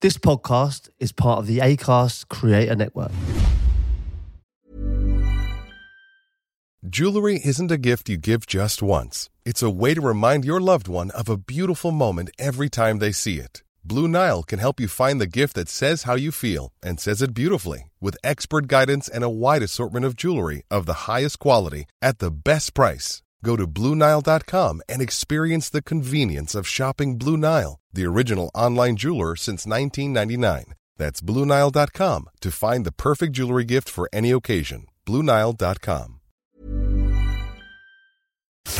This podcast is part of the ACAST Creator Network. Jewelry isn't a gift you give just once. It's a way to remind your loved one of a beautiful moment every time they see it. Blue Nile can help you find the gift that says how you feel and says it beautifully with expert guidance and a wide assortment of jewelry of the highest quality at the best price. Go to BlueNile.com and experience the convenience of shopping Blue Nile, the original online jeweler since 1999. That's BlueNile.com to find the perfect jewelry gift for any occasion. BlueNile.com.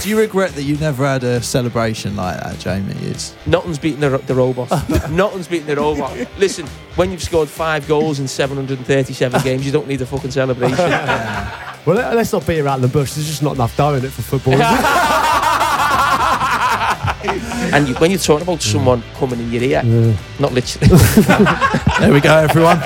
Do you regret that you never had a celebration like that, Jamie? It's Nothing's beating the, the robot. Nothing's beating the robot. Listen, when you've scored five goals in 737 games, you don't need a fucking celebration. Well, let- let's not beat around the bush. There's just not enough dough in it for football. is there? and you, when you're talking about someone coming in your ear, not literally. there we go, everyone.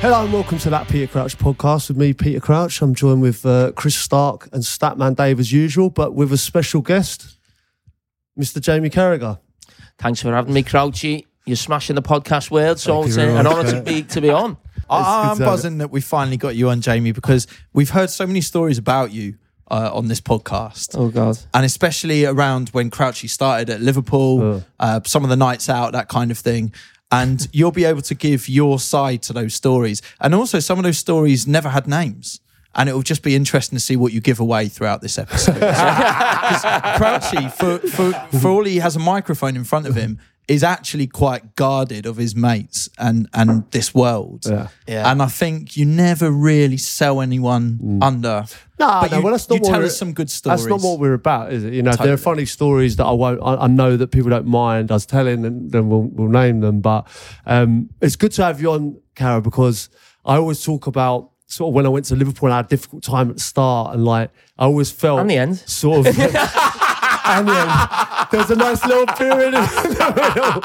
Hello and welcome to that Peter Crouch podcast with me, Peter Crouch. I'm joined with uh, Chris Stark and Statman Dave as usual, but with a special guest, Mr. Jamie Carragher. Thanks for having me, Crouchy. You're smashing the podcast world, so it's very an honour to be to be on. I, I'm good to have buzzing that we finally got you on, Jamie, because we've heard so many stories about you uh, on this podcast. Oh God. And especially around when Crouchy started at Liverpool, uh, some of the nights out, that kind of thing. And you'll be able to give your side to those stories. And also, some of those stories never had names. And it will just be interesting to see what you give away throughout this episode. Because Crouchy, for, for, for all he has a microphone in front of him, is actually quite guarded of his mates and, and this world. Yeah. Yeah. And I think you never really sell anyone under. No, but no, you, well, that's not you what tell we're- us some good stories. That's not what we're about, is it? You know, if there are funny stories that I won't, I, I know that people don't mind us telling, and then we'll, we'll name them. But um, it's good to have you on, Carra, because I always talk about sort of when I went to Liverpool, I had a difficult time at the start, and like I always felt And the end. sort of. and the end. There's a nice little period in the middle.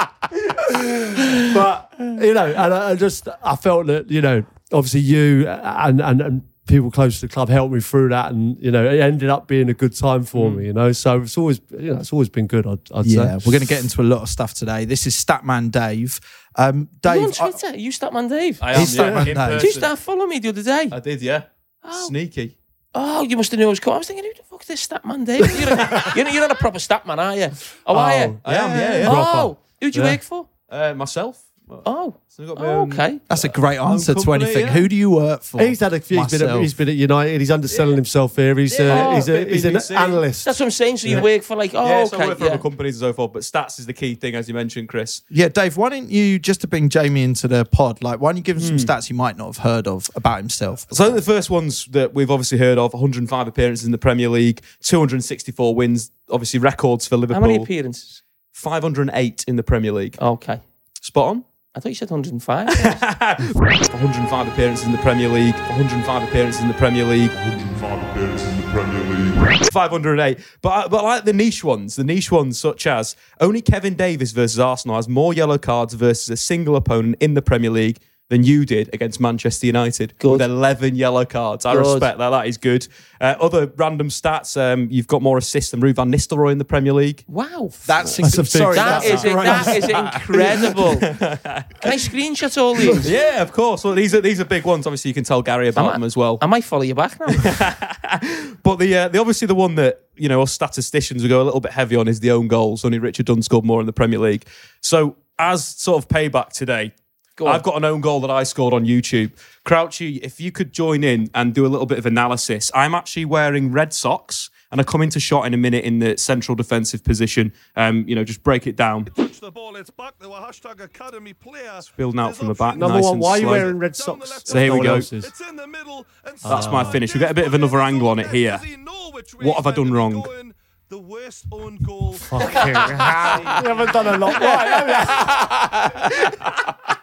but you know, and I, I just I felt that you know, obviously you and and. and People close to the club helped me through that, and you know it ended up being a good time for me. You know, so it's always you know it's always been good. I'd, I'd Yeah, say. we're going to get into a lot of stuff today. This is Statman Dave. Um, You on Dave, I- Twitter? you Statman Dave? I am He's yeah, Statman Dave. Did you start following me the other day? I did, yeah. Oh. Sneaky. Oh, you must have known I was coming. I was thinking, who the fuck is this Statman Dave? You're, a, you're, you're not a proper stat man, are you? Oh, are you? I am, yeah, yeah. Oh, who'd you Yeah. work for? Uh, myself. Oh, So got my oh own- okay. that's a great answer to anything. yeah. Who do you work for? He's had a few. He's been, at, he's been at United. He's underselling himself here. He's Yeah. uh, he's, a, he's an analyst. That's what I'm saying. So you work for like, oh, yeah, so I okay. work for yeah. other companies and so forth, but stats is the key thing, as you mentioned, Chris. Yeah, Dave, why don't you, just to bring Jamie into the pod, like, why don't you give him some Hmm. stats he might not have heard of about himself? So I think the first ones that we've obviously heard of 105 appearances in the Premier League, 264 wins, obviously records for Liverpool. How many appearances? 508 in the Premier League. Okay. Spot on. I thought you said 105. 105 appearances in the Premier League. 105 appearances in the Premier League. 105 appearances in the Premier League. 508. But uh, but like the niche ones, the niche ones such as only Kevin Davies versus Arsenal has more yellow cards versus a single opponent in the Premier League than you did against Manchester United Good. with 11 yellow cards. I Good. respect that. That is good. Uh, other random stats, um, you've got more assists than Ruud van Nistelrooy in the Premier League. wow. That's, That's a big- sorry, That that's is, that is incredible. Can I screenshot all these? Yeah, of course. Well, these are these are big ones. Obviously, you can tell Gary about I- them as well. I might follow you back now. But the, uh, the obviously the one that you know us statisticians will go a little bit heavy on is the own goals. Only Richard Dunne scored more in the Premier League. So as sort of payback today, Go on. I've got an own goal that I scored on YouTube. Crouchy, if you could join in and do a little bit of analysis, I'm actually wearing red socks. And I come into shot in a minute in the central defensive position. Um, you know, just break it down. touch the ball, it's back to a hashtag academy player. Building out from the back. Number nice one, and why are you slow. wearing red socks? So here we go. It's in the middle. And That's my finish. We'll get a bit of another angle on it here. Does he know which way What have I done meant to wrong? Going? The worst own goal. you haven't done a lot right, have you?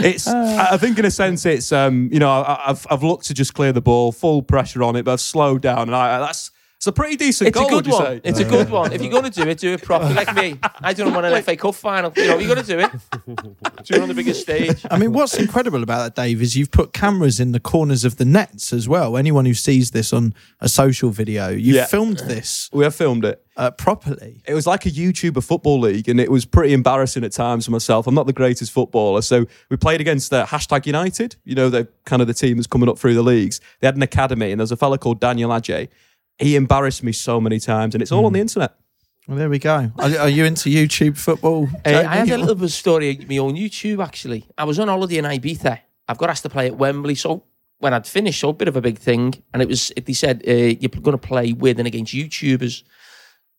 It's. I I think in a sense, it's. Um, you know, I, I've I've looked to just clear the ball, full pressure on it, but I've slowed down, and I that's. It's a pretty decent It's goal, a good would you one. say? It's a good one. If you're going to do it, do it properly. Like me, I don't want an FA Cup final. You know, you're going to do it. Do it on the biggest stage. I mean, what's incredible about that, Dave, is you've put cameras in the corners of the nets as well. Anyone who sees this on a social video, you've Yeah. filmed this We have filmed it. uh, properly. It was like a YouTuber football league, and it was pretty embarrassing at times for myself. I'm not the greatest footballer, so we played against uh, hashtag United. You know, the kind of the team that's coming up through the leagues. They had an academy, and there was a fella called Daniel Adje. He embarrassed me so many times, and it's all on the internet. Well, there we go. Are, are you into YouTube football? Uh, I had a little bit of a story of my own YouTube actually. I was on holiday in Ibiza. I've got asked to play at Wembley, so when I'd finished, so a bit of a big thing, and it was if they said uh, you're going to play with and against YouTubers.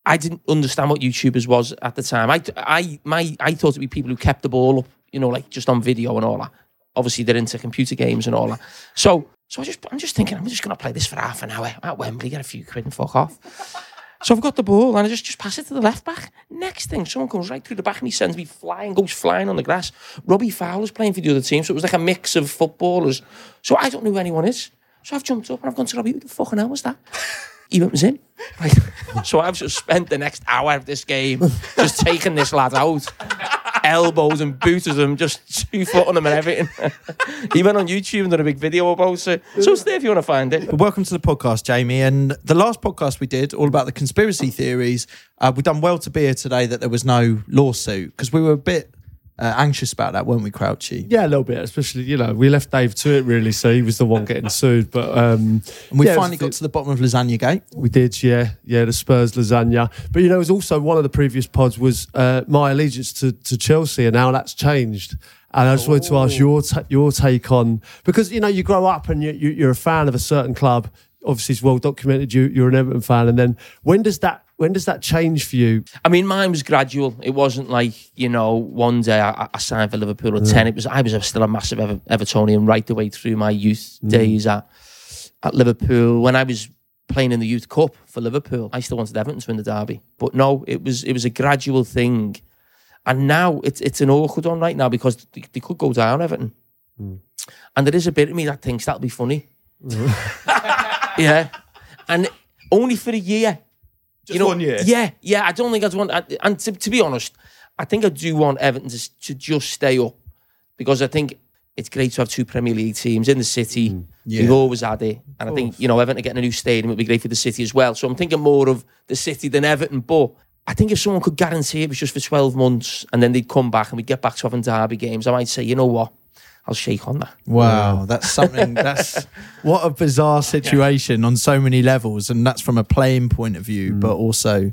I didn't understand what YouTubers was at the time. I, I, my, I thought it'd be people who kept the ball up, you know, like just on video and all that. Obviously, they're into computer games and all that. So, so I just, I'm just thinking, I'm just going to play this for half an hour at Wembley, get a few quid and fuck off. So I've got the ball and I just, just pass it to the left back. Next thing, someone comes right through the back and he sends me flying, goes flying on the grass. Robbie Fowler's playing for the other team, so it was like a mix of footballers. So I don't know who anyone is. So I've jumped up and I've gone to Robbie, who the fucking hell was that? He went, was in. Right. So I've just spent the next hour of this game just taking this lad out. Elbows and booted him, just two foot on them and everything. he went on YouTube and done a big video about it. So stay if you want to find it. Welcome to the podcast, Jamie. And the last podcast we did, all about the conspiracy theories, uh, we've done well to be here today that there was no lawsuit because we were a bit uh, anxious about that, weren't we, Crouchy? Yeah, a little bit, especially, you know, we left Dave to it really, so he was the one getting sued. But um, And we yeah, was finally got to the bottom of Lasagna Gate. We did, yeah, yeah. The Spurs lasagna, but you know, it was also one of the previous pods was uh, my allegiance to, to Chelsea, and now that's changed. And I just wanted to ask your ta- your take on because you know you grow up and you, you, you're a fan of a certain club. Obviously, it's well documented. You you're an Everton fan, and then when does that when does that change for you? I mean, mine was gradual. It wasn't like you know, one day I, I signed for Liverpool at ten. Mm. It was I was still a massive Ever, Evertonian right the way through my youth mm. days at at Liverpool. When I was playing in the youth cup for Liverpool, I still wanted Everton to win the derby. But no, it was it was a gradual thing, and now it's it's an awkward one right now because they, they could go down Everton, mm. and there is a bit of me that thinks that'll be funny. yeah, and only for a year. Just one year. Yeah, yeah. I don't think I'd want. I- And to, to be honest, I think I do want Everton to, to just stay up because I think it's great to have two Premier League teams in the city. Mm. Yeah. We've always had it, and I think you know Everton getting a new stadium would be great for the city as well. So I'm thinking more of the city than Everton. But I think if someone could guarantee it was just for 12 months and then they'd come back and we'd get back to having derby games, I might say, you know what, I'll shake on that. Wow, that's something. That's what a bizarre situation on so many levels, and that's from a playing point of view, but mm. also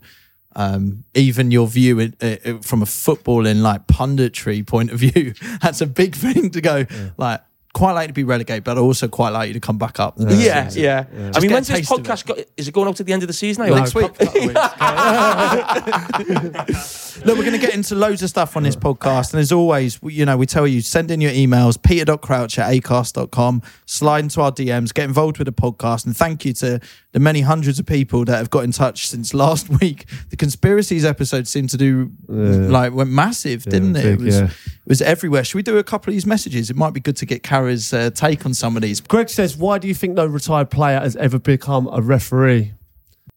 um, even your view it, it, from a footballing like punditry point of view. That's a big thing to go like. Quite like to be relegated, but I also quite like you to come back up. Yeah, yeah. I mean, when's this taste of podcast? Go, is it going out to the end of the season? I No. Next week. Look, we're going to get into loads of stuff on this podcast. And as always, you know, we tell you, send in your emails, peter.crouch at acast.com, slide into our DMs, get involved with the podcast. And thank you to the many hundreds of people that have got in touch since last week. The conspiracies episode seemed to do, like, went massive, didn't it? big, it, was, yeah. it was everywhere. Should we do a couple of these messages? It might be good to get Carra's uh, take on some of these. Greg says, "Why do you think no retired player has ever become a referee?"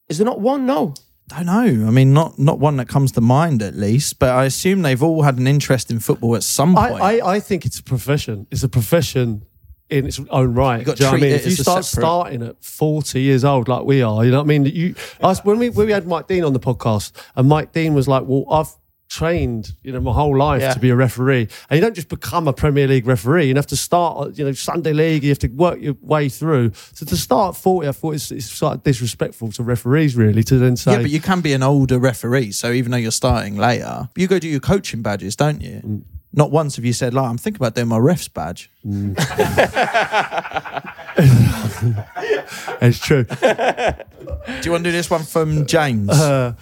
Is there not one? No. I don't know. I mean, not not one that comes to mind at least, but I assume they've all had an interest in football at some point. I, I think it's a profession. It's a profession in its own right. You got Do you know what I mean? it If you start separate- starting at 40 years old like we are, you know what I mean? You us when we when we had Mike Dean on the podcast, and Mike Dean was like, Well, I've trained, you know, my whole life Yeah. to be a referee. And you don't just become a Premier League referee. You have to start, you know, Sunday League, you have to work your way through. So to start at 40, I thought it's, it's sort of disrespectful to referees really to then say yeah, but you can be an older referee. So even though you're starting later, you go do your coaching badges, don't you? Mm. Not once have you said, like, I'm thinking about doing my ref's badge. it's true. Do you want to do this one from James? Uh,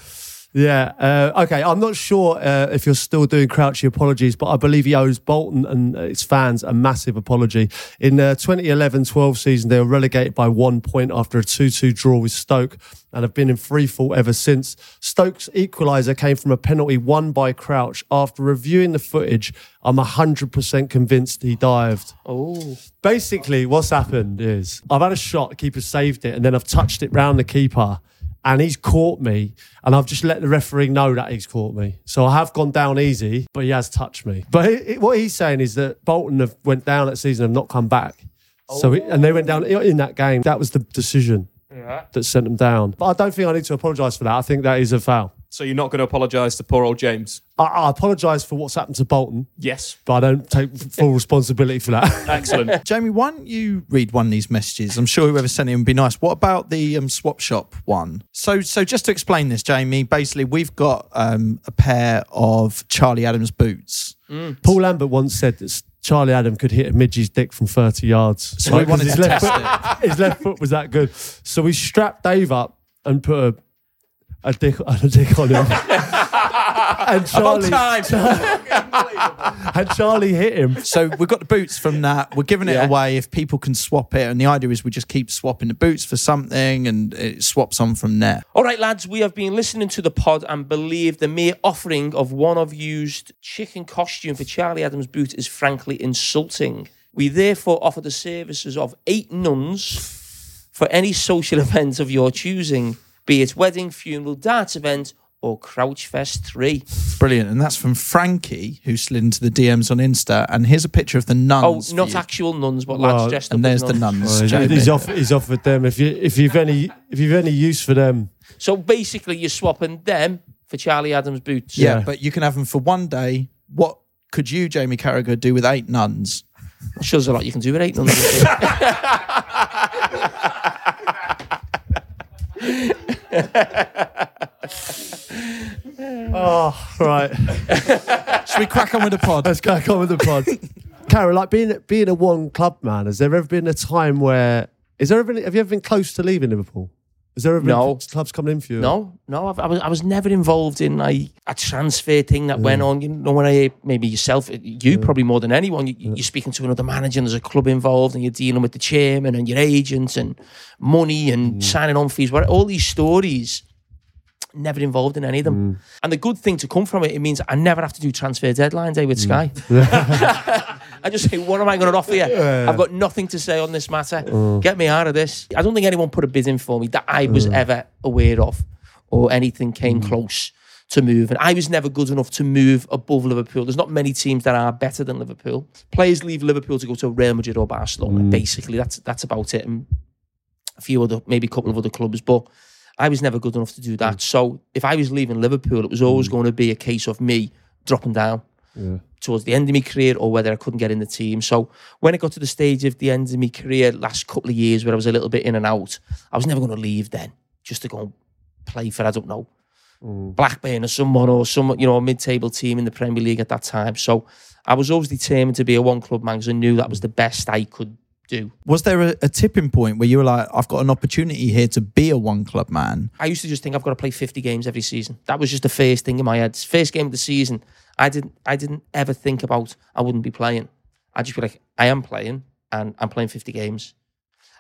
yeah. Uh, okay. I'm not sure uh, if you're still doing Crouchy apologies, but I believe he owes Bolton and its fans a massive apology. In the 2011-12 season, they were relegated by one point after a 2-2 draw with Stoke and have been in free fall ever since. Stoke's equaliser came from a penalty won by Crouch. After reviewing the footage, I'm 100% convinced he dived. Oh. Basically, what's happened is I've had a shot, the keeper saved it, and then I've touched it round the keeper. And he's caught me, and I've just let the referee know that he's caught me. So I have gone down easy, but he has touched me. But it, it- what he's saying is that Bolton have went down that season and not come back. So it, and they went down in that game. That was the decision that sent them down. But I don't think I need to apologise for that. I think that is a foul. So you're not going to apologise to poor old James? I, I apologise for what's happened to Bolton, Yes. but I don't take full responsibility for that. Excellent. Jamie, why don't you read one of these messages? I'm sure whoever sent it would be nice. What about the um, swap shop one? So, so just to explain this, Jamie, basically we've got um, a pair of Charlie Adams boots. Paul Lambert once said that Charlie Adam could hit a midgie's dick from 30 yards. So we Right, 'cause wanted his to left test foot, His left foot was that good. So we strapped Dave up and put a, a, dick, a dick on him. and Charlie, time. and Charlie hit him. So we've got the boots from that. We're giving it Yeah. away if people can swap it. And the idea is we just keep swapping the boots for something and it swaps on from there. All right, lads, we have been listening to the pod and believe the mere offering of one of used chicken costume for Charlie Adams' boot is frankly insulting. We therefore offer the services of eight nuns for any social event of your choosing, be it wedding, funeral, darts event, or Crouchfest 3. Brilliant. And that's from Frankie, who slid into the DMs on Insta. And here's a picture of the Oh, nuns. for not you. actual nuns, but Well, lads dressed up And there's as the nuns. nuns. He's, he's, off, he's offered them. If you if you've any if you've any use for them, So basically, you're swapping them for Charlie Adams' boots. yeah, Yeah. but you can have them for one day. What could you, Jamie Carragher, do with eight nuns? I'm sure there's a lot you can do with eight nuns. oh right, Should we crack on with the pod? let's crack on with the pod. Carol, like being being a one club man, has there ever been a time where is there ever been, have you ever been close to leaving Liverpool? Has there ever been No. clubs coming in for you? No, no, I've, I was I was never involved in like a transfer thing that went on. You know, when I maybe yourself, you probably more than anyone, you, you're speaking to another manager, and there's a club involved, and you're dealing with the chairman and your agents and money and mm. signing on fees. What all these stories. Never involved in any of them. Mm. And the good thing to come from it, it means I never have to do transfer deadline day eh, with mm. Sky. I just say, what am I going to offer you? I've got nothing to say on this matter. Get me out of this. I don't think anyone put a bid in for me that I was mm. ever aware of or anything came mm. close to move. And I was never good enough to move above Liverpool. There's not many teams that are better than Liverpool. Players leave Liverpool to go to Real Madrid or Barcelona. Mm. Basically, that's that's about it. And a few other, maybe a couple of other clubs, but I was never good enough to do that. So if I was leaving Liverpool, it was always going to be a case of me dropping down towards the end of my career or whether I couldn't get in the team. So when it got to the stage of the end of my career, last couple of years where I was a little bit in and out, I was never going to leave then just to go and play for, I don't know, mm. Blackburn or someone or some, you know, a mid-table team in the Premier League at that time. So I was always determined to be a one-club man because I knew that was the best I could do. Was there a, a tipping point where you were like, I've got an opportunity here to be a one club man? I used to just think I've got to play 50 games every season. That was just the first thing in my head. First game of the season, I didn't I didn't ever think about I wouldn't be playing. I just be like, I am playing and I'm playing 50 games.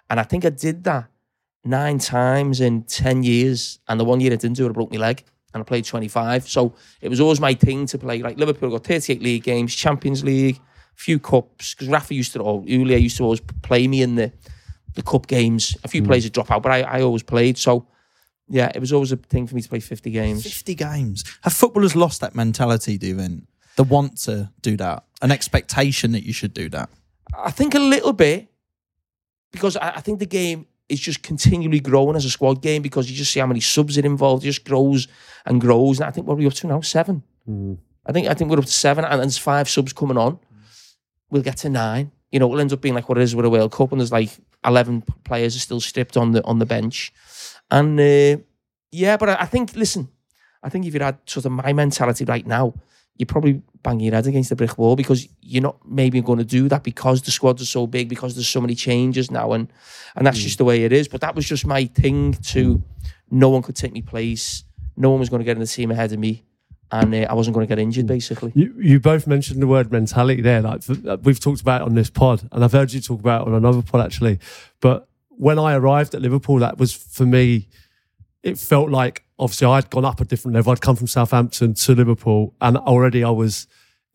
And I think I did that nine times in 10 years. And the one year I didn't do it, I broke my leg and I played 25. So it was always my thing to play. Like Liverpool got 38 league games, Champions League, a few cups. Because Rafa used to, or Houllier used to always play me in the, the cup games. A few mm. players would drop out, but I, I always played. So yeah, it was always a thing for me to play 50 games. 50 games. Have footballers lost that mentality, do you think? The want to do that, an expectation that you should do that. I think a little bit because I, I think the game is just continually growing as a squad game because you just see how many subs it involved. It just grows and grows. And I think what are we up to now? Seven. Hmm. I think I think we're up to seven, and there's five subs coming on. We'll get to nine. You know, it'll end up being like what it is with a World Cup, and there's like eleven players are still stripped on the on the bench, and uh, yeah. But I, I think, listen, I think if you had sort of my mentality right now, you're probably banging your head against the brick wall because you're not maybe going to do that because the squads are so big, because there's so many changes now, and and that's just the way it is. But that was just my thing to no one could take me place, no one was going to get in the team ahead of me, and uh, I wasn't going to get injured basically. You, you both mentioned the word mentality there. Like we've talked about it on this pod, and I've heard you talk about it on another pod actually. But when I arrived at Liverpool, that was for me. It felt like obviously I'd gone up a different level. I'd come from Southampton to Liverpool, and already I was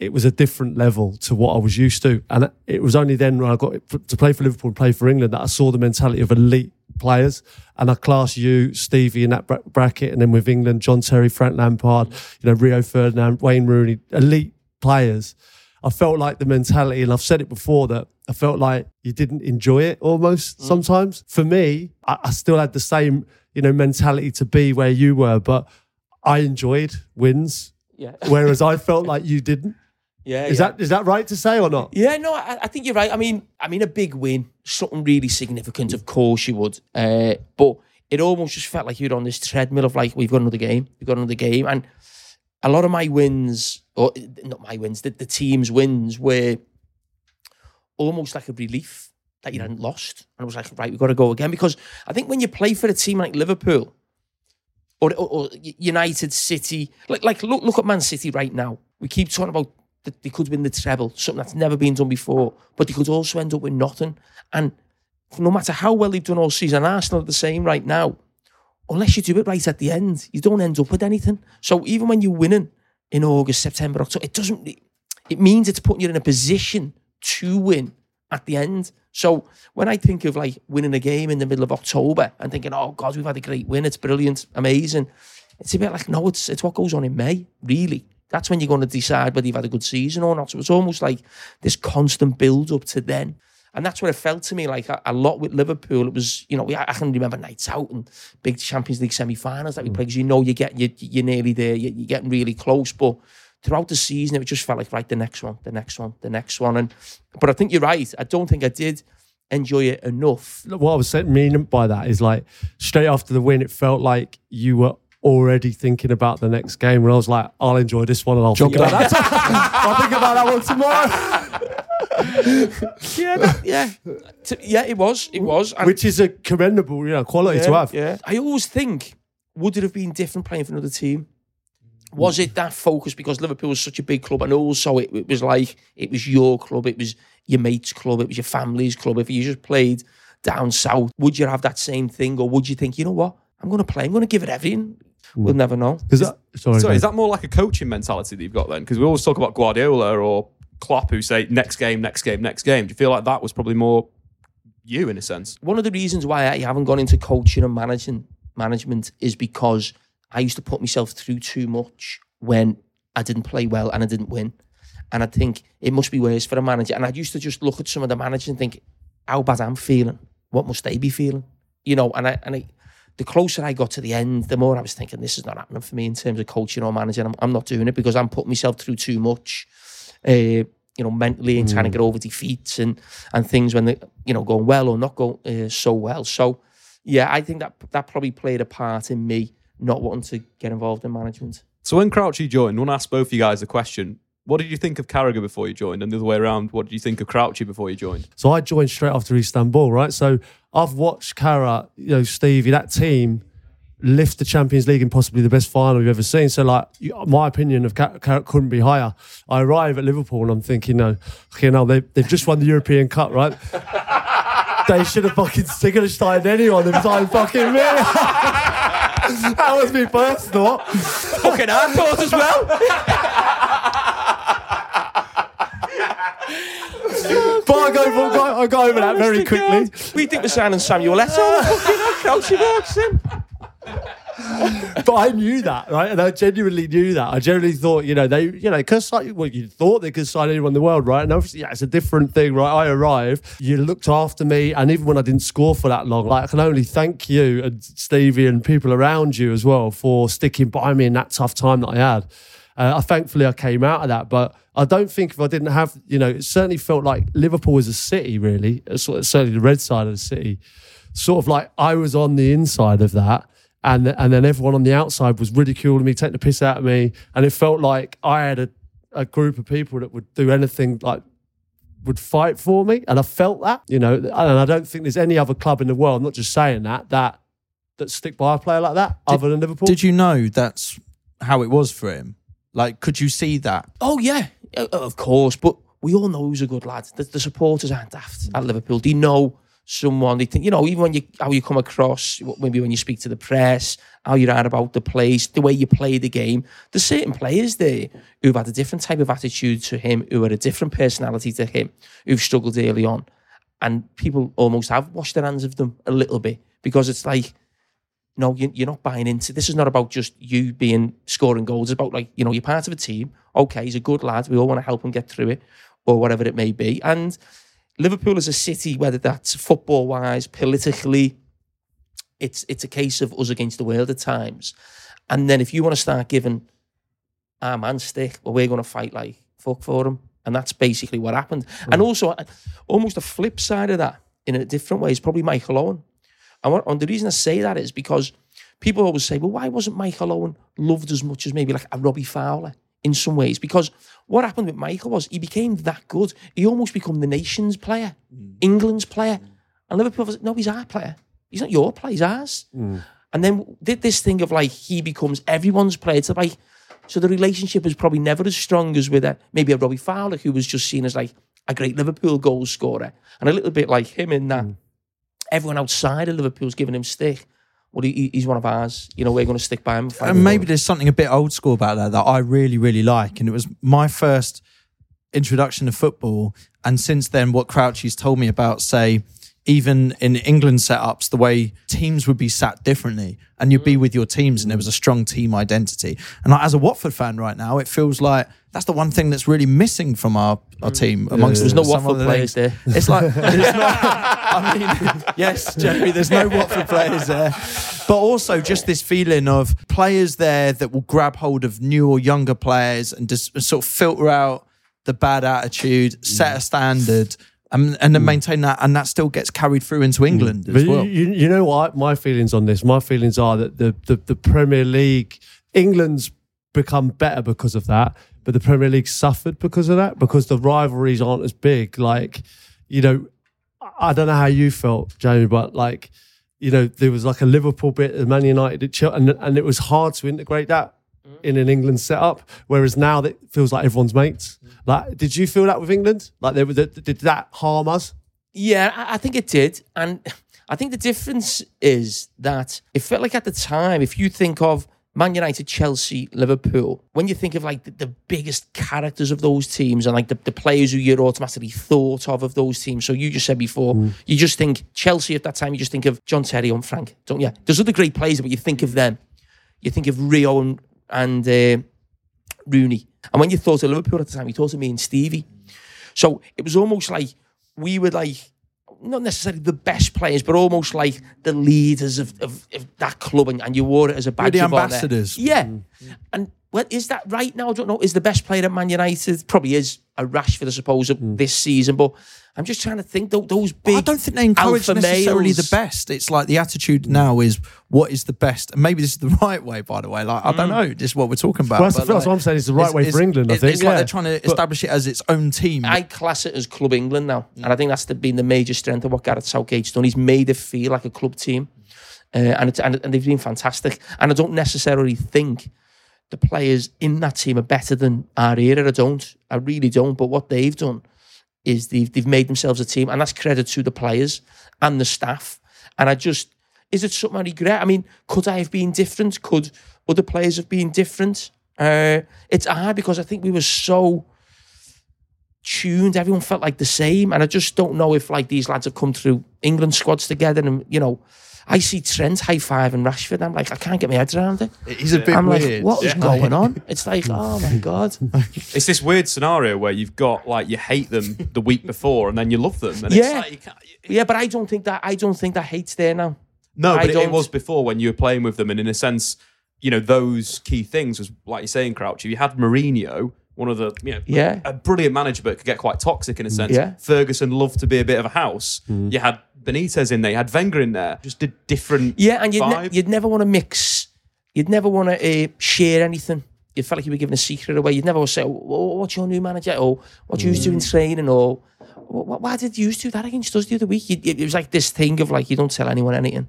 it was a different level to what I was used to. And it was only then when I got to play for Liverpool and play for England that I saw the mentality of elite players. And I class you, Stevie, in that bracket. And then with England, John Terry, Frank Lampard, you know, Rio Ferdinand, Wayne Rooney, elite players. I felt like the mentality, and I've said it before that I felt like you didn't enjoy it almost sometimes. For me, I, I still had the same, you know, mentality to be where you were, but I enjoyed wins, Yeah. whereas I felt like you didn't. Yeah. Is yeah. that is that right to say or not? Yeah, no, I, I think you're right. I mean, I mean, a big win, something really significant. Of course, you would. Uh, but it almost just felt like you're on this treadmill of like, we've got another game, we've got another game, and a lot of my wins, or not my wins, the, the team's wins were almost like a relief that you mm. hadn't lost, and I was like, right, we've got to go again because I think when you play for a team like Liverpool. Or, or, or United City, like like look look at Man City right now. We keep talking about that they could win the treble, something that's never been done before, but they could also end up with nothing. And no matter how well they've done all season, Arsenal are the same right now. Unless you do it right at the end, you don't end up with anything. So even when you're winning in August, September, October, it doesn't. It means it's putting you in a position to win at the end. So when I think of like winning a game in the middle of October and thinking, "Oh God, we've had a great win, it's brilliant, amazing," it's a bit like no, it's it's what goes on in May, really. That's when you're going to decide whether you've had a good season or not. So it's almost like this constant build up to then. And that's what it felt to me like a, a lot with Liverpool. It was, you know, we, I can remember nights out and big Champions League semi finals that we mm. played because you know you get, you, you're nearly there, you, you're getting really close. But throughout the season, it just felt like, right, the next one, the next one, the next one. And But I think you're right. I don't think I did enjoy it enough. What I was saying, meaning by that is like straight after the win, it felt like you were already thinking about the next game. And I was like, I'll enjoy this one and I'll think about that. I'll think about that one tomorrow. Yeah, that- yeah. Yeah, it was. It was. And Which is a commendable, you know, quality yeah, to have. Yeah. I always think, would it have been different playing for another team? Was it that focus because Liverpool was such a big club and also it, it was like it was your club, it was your mate's club, it was your family's club. If you just played down south, would you have that same thing or would you think, you know what, I'm going to play, I'm going to give it everything? We'll never know. Because that, sorry, So is that more like a coaching mentality that you've got then? Because we always talk about Guardiola or Klopp who say next game, next game, next game. Do you feel like that was probably more you in a sense? one of the reasons why I haven't gone into coaching and managing management is because I used to put myself through too much when I didn't play well and I didn't win. And I think it must be worse for a manager. And I used to just look at some of the managers and think, how bad I'm feeling. What must they be feeling? You know, and I and I the closer I got to the end, the more I was thinking, this is not happening for me in terms of coaching or managing. I'm, I'm not doing it because I'm putting myself through too much. Uh, you know, mentally and trying to get over defeats and and things when they, you know, going well or not going uh, so well. So, yeah, I think that that probably played a part in me not wanting to get involved in management. So when Crouchy joined, I want to ask both of you guys a question. What did you think of Carragher before you joined? And the other way around, what did you think of Crouchy before you joined? So I joined straight after Istanbul, right? So I've watched Carra, you know, Stevie, that team lift the Champions League in possibly the best final we've ever seen. So, like, my opinion of Carra couldn't be higher. I arrive at Liverpool and I'm thinking, no, okay, no, they, they've just won the European Cup, right? they should have fucking they could have started anyone. They've started fucking me. that was my first thought. Fucking I thought as well. But I go, I go, I go over that very quickly. We think we're signing Samuel Eto'o. Fucking Crouchy Bergson. but I knew that, right? And I genuinely knew that. I genuinely thought, you know, they, you know, because well, you thought they could sign anyone in the world, right? And obviously, yeah, it's a different thing, right? I arrived, you looked after me, and even when I didn't score for that long, like I can only thank you and Stevie and people around you as well for sticking by me in that tough time that I had. Uh, I thankfully I came out of that, but I don't think if I didn't have, you know, it certainly felt like Liverpool was a city, really, of- certainly the red side of the city sort of like I was on the inside of that. And, and then everyone on the outside was ridiculing me, taking the piss out of me. And it felt like I had a, a group of people that would do anything like would fight for me. And I felt that, you know, and I don't think there's any other club in the world, I'm not just saying that, that that stick by a player like that other than Liverpool. Did you know that's how it was for him? Like, could you see that? Oh yeah, Uh, of course. But we all know who's a good lad. The, the supporters aren't daft at Liverpool. They know someone. They think, you know, even when you how you come across, maybe when you speak to the press, how you are out about the place, the way you play the game. There's certain players there who've had a different type of attitude to him, who had a different personality to him, who've struggled early on, and people almost have washed their hands of them a little bit because it's like. No, you- you're not buying into this. Is not about just you being scoring goals. It's about like you know you're part of a team. Okay, he's a good lad. We all want to help him get through it, or whatever it may be. And Liverpool as a city, whether that's football wise, politically, it's it's a case of us against the world at times. And then if you want to start giving our man stick, well, we're going to fight like fuck for him. And that's basically what happened. And mm. also, almost the flip side of that, in a different way, is probably Michael Owen. And, what, and the reason I say that is because people always say, well, why wasn't Michael Owen loved as much as maybe like a Robbie Fowler in some ways? Because what happened with Michael was he became that good. He almost became the nation's player, mm. England's player. Mm. And Liverpool was, no, he's our player. He's not your player, he's ours. Mm. And then did this thing of like he becomes everyone's player. It's like so the relationship is probably never as strong as with a, maybe a Robbie Fowler who was just seen as like a great Liverpool goal scorer and a little bit like him in that everyone outside of Liverpool's giving him stick. Well, he, he's one of ours. You know, we're going to stick by him. and maybe there's something a bit old school about that that I really, really like. And it was my first introduction to football. And since then, what Crouchy's told me about, say, even in England setups, the way teams would be sat differently and you'd be mm. with your teams and there was a strong team identity. And like, as a Watford fan right now, it feels like that's the one thing that's really missing from our, our mm. team amongst There's no Watford other players there. It's like there's not. I mean, yes, Jeremy. There's no Watford players there, but also just this feeling of players there that will grab hold of new or younger players and just sort of filter out the bad attitude, set a mm. standard, and, and then mm. maintain that, and that still gets carried through into England as But well. you, you, you know what? My feelings on this, my feelings are that the, the, the Premier League, England's become better because of that, but the Premier League suffered because of that, because the rivalries aren't as big. Like, you know, I- don't know how you felt, Jamie, but like, you know, there was like a Liverpool bit, a Man United at Chelsea, and, and it was hard to integrate that mm. in an England setup. Whereas now that feels like everyone's mates. Mm. Like, did you feel that with England? Like, they, did that harm us? Yeah, I think it did. And I think the difference is that it felt like at the time, if you think of Man United, Chelsea, Liverpool, when you think of like the, the biggest characters of those teams and like the, the players who you're automatically thought of of those teams. So you just said before, you just think Chelsea at that time, you just think of John Terry and Frank, don't you? There's other great players, but you think of them. You think of Rio and, and uh, Rooney. And when you thought of Liverpool at the time, you thought of me and Stevie. So it was almost like we were like not necessarily the best players, but almost like the leaders of, of, of that club, and, and you wore it as a badge the of honour. ambassadors. Yeah, mm-hmm. and well, is that right now? I don't know. Is the best player at Man United probably is a Rashford, I suppose, of mm. this season? But I'm just trying to think tho- those big. I don't think they encourage necessarily males. the best. It's like the attitude now is what is the best, and maybe this is the right way. By the way, like I don't know, this is what we're talking about. Well, that's, but, the, like, what I'm saying. It's the right it's- way it's- for England, I think. It's like they're trying to establish it as its own team. I class it as Club England now, and I think that's the, been the major strength of what Gareth Southgate's done. He's made it feel like a club team, uh, and it's and, and they've been fantastic. And I don't necessarily think the players in that team are better than our era. I don't. I really don't. But what they've done is they've they've made themselves a team, and that's credit to the players and the staff. And I just is it something I regret? I mean, could I have been different? Could other players have been different? Uh, it's hard because I think we were so tuned. Everyone felt like the same, and I just don't know if like these lads have come through England squads together. And you know, I see Trent high five and Rashford. And I'm like, I can't get my head around it. He's a bit I'm weird. like, what is going on? It's like, oh my god. It's this weird scenario where you've got like you hate them the week before and then you love them. And it's Yeah. like you Yeah, but I don't think that I don't think that hate's there now. No, I but it, it don't- was before when you were playing with them, and in a sense, you know those key things was like you're saying, Crouch. If You had Mourinho, one of the you know Yeah. a brilliant manager, but could get quite toxic in a sense. Yeah. Ferguson loved to be a bit of a house. Mm. You had Benitez in there, you had Wenger in there, just did different. Yeah, and you'd, ne- you'd never want to mix. You'd never want to uh, share anything. You felt like you were giving a secret away. You'd never want to say, oh, "What's your new manager?" or "What you doing training?" or "Why did you do that against us the other week?" It was like this thing of like you don't tell anyone anything.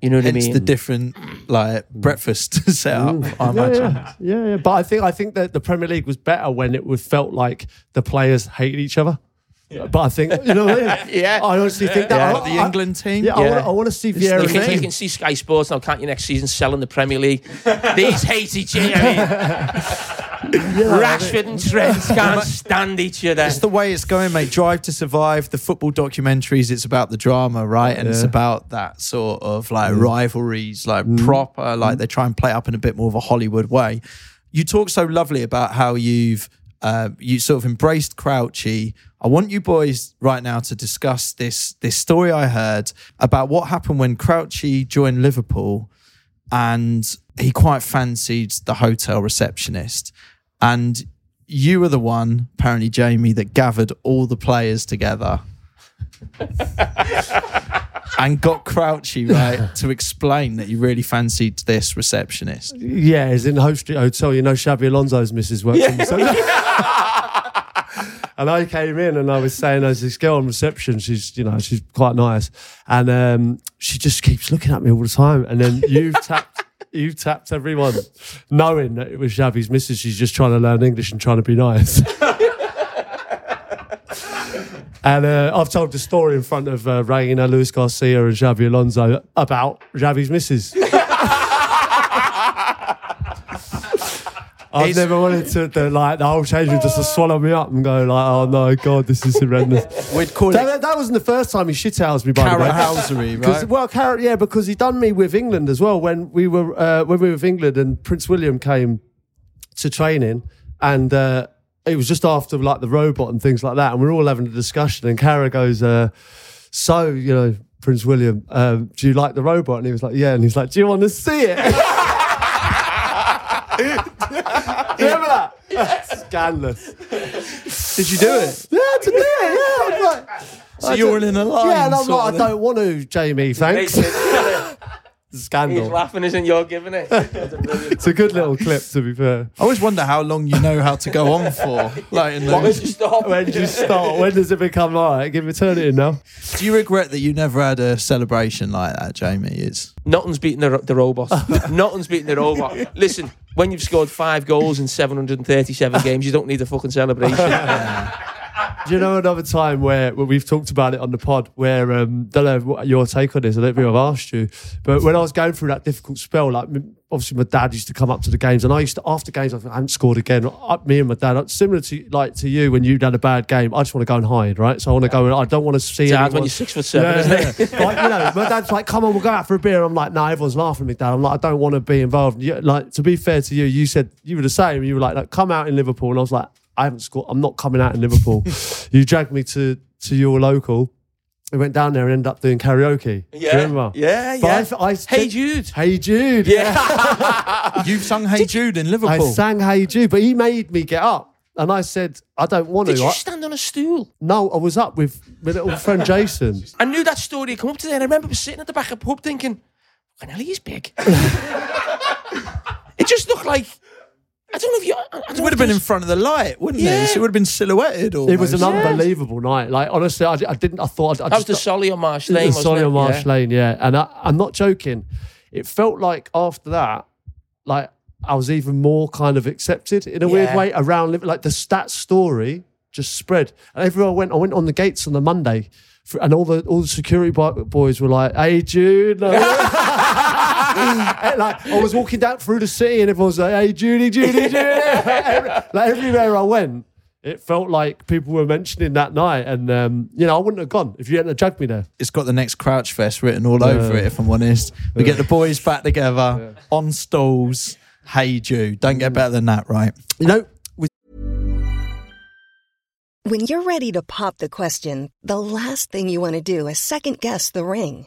You know what Hence I mean? It's the different like breakfast setup. I yeah, imagine. yeah, yeah, yeah. But I think I think that the Premier League was better when it was felt like the players hated each other. But I think you know what I mean. Yeah. I honestly think that Yeah, I, the I- England team. Yeah, I Yeah. want, I want to see You Vieira. can, you can see Sky Sports now, can't you, next season selling the Premier League? These hate each other. Rashford and Trent can't stand each other. It's the way it's going, mate. Drive to Survive, the football documentaries, it's about the drama, right? And it's about that sort of like mm. rivalries, like mm. proper, like mm. they try and play up in a bit more of a Hollywood way. You talk so lovely about how you've uh, you sort of embraced Crouchy. I want you boys right now to discuss this this story I heard about what happened when Crouchy joined Liverpool and he quite fancied the hotel receptionist. And you were the one, apparently, Jamie, that gathered all the players together and got Crouchy right to explain that you really fancied this receptionist. Yeah, he's in Hope Street Hotel. You know, Xabi Alonso's missus works in so And I came in and I was saying, there's this girl on reception. She's, you know, she's quite nice, and um, she just keeps looking at me all the time. And then you've tapped, you've tapped everyone, knowing that it was Xabi's missus. She's just trying to learn English and trying to be nice. And uh, I've told the story in front of uh, Reina, Luis Garcia, and Xabi Alonso about Xabi's missus. I've never wanted to, the, like, the whole change room just to swallow me up and go, like, oh no, God, this is horrendous. We'd call that, it that wasn't the first time he shithoused me, by the way. carrot-housery, right? well, carrot, yeah, because he done me with England as well when we were uh, when we were with England and Prince William came to training and uh, it was just after like the robot and things like that, and we are all having a discussion. And Carra goes, uh, "So you know, Prince William, um, do you like the robot?" And he was like, "Yeah," and he's like, "Do you want to see it?" do you remember that? Scandalous. Did you do it? Yeah, to do it. Yeah, I'm like, So you're in an line. yeah, and I'm like, I don't want to, Jamie. Thanks. He's Scandal. laughing, isn't you're giving it? It's a good little clip, to be fair. I always wonder how long you know how to go on for. Like, in Why those- would you stop? When do you start? When does it become all right? Give me turn it in now. do you regret that you never had a celebration like that, Jamie? It's Nothing's beating the, the robot. Nothing's beating the robot. Listen, when you've scored five goals in 737 games, you don't need a fucking celebration. Do you know another time where, where we've talked about it on the pod where um don't know what your take on this. I don't think I've asked you, but when I was going through that difficult spell, like obviously my dad used to come up to the games, and I used to after games I I hadn't scored again. Up me and my dad, similar to like to you when you'd had a bad game. I just want to go and hide, right? So I want to go and I don't want to see. Anyone- when you're six foot seven, Yeah, isn't it? yeah. like, you know, my dad's like, "Come on, we'll go out for a beer." I'm like, "No, everyone's laughing at me, dad." I'm like, "I don't want to be involved." You, like, to be fair to you, you said you were the same. You were like, like, "Come out in Liverpool," and I was like, "I haven't scored. I'm not coming out in Liverpool." you dragged me to to your local. We went down there and ended up doing karaoke. Do you remember? yeah, But yeah. I, I hey, Jude. Hey Jude. Yeah. you've sung "Hey Jude" in Liverpool. I sang Hey Jude, but he made me get up. And I said, I don't want Did to. you I- stand on a stool? no, I was up with my little friend Jason. I knew that story had come up today. And I remember sitting at the back of the pub thinking, fucking hell, he's big. it just looked like, I don't know if you. I don't It would have been in front of the light, wouldn't it? Yeah. So it would have been silhouetted. Almost. It was an unbelievable night. Like honestly, I, I didn't. I thought I That was the Solly on Marsh the Lane, wasn't Marsh Yeah. Lane, yeah. And I, I'm not joking. It felt like after that, like I was even more kind of accepted in a weird way around. Like the stat story just spread, and everywhere I went, I went on the gates on the Monday, for, and all the all the security boys were like, "Hey, Jude." And, like I was walking down through the city, and everyone was like, "Hey, Judy, Judy, Judy!" Like everywhere I went, it felt like people were mentioning that night, and um, you know, I wouldn't have gone if you hadn't have dragged me there. It's got the next Crouch Fest written all over it. If I'm honest, we get the boys back together on stalls. Hey Jude, don't get better than that, right? You know, When you're ready to pop the question, the last thing you want to do is second guess the ring.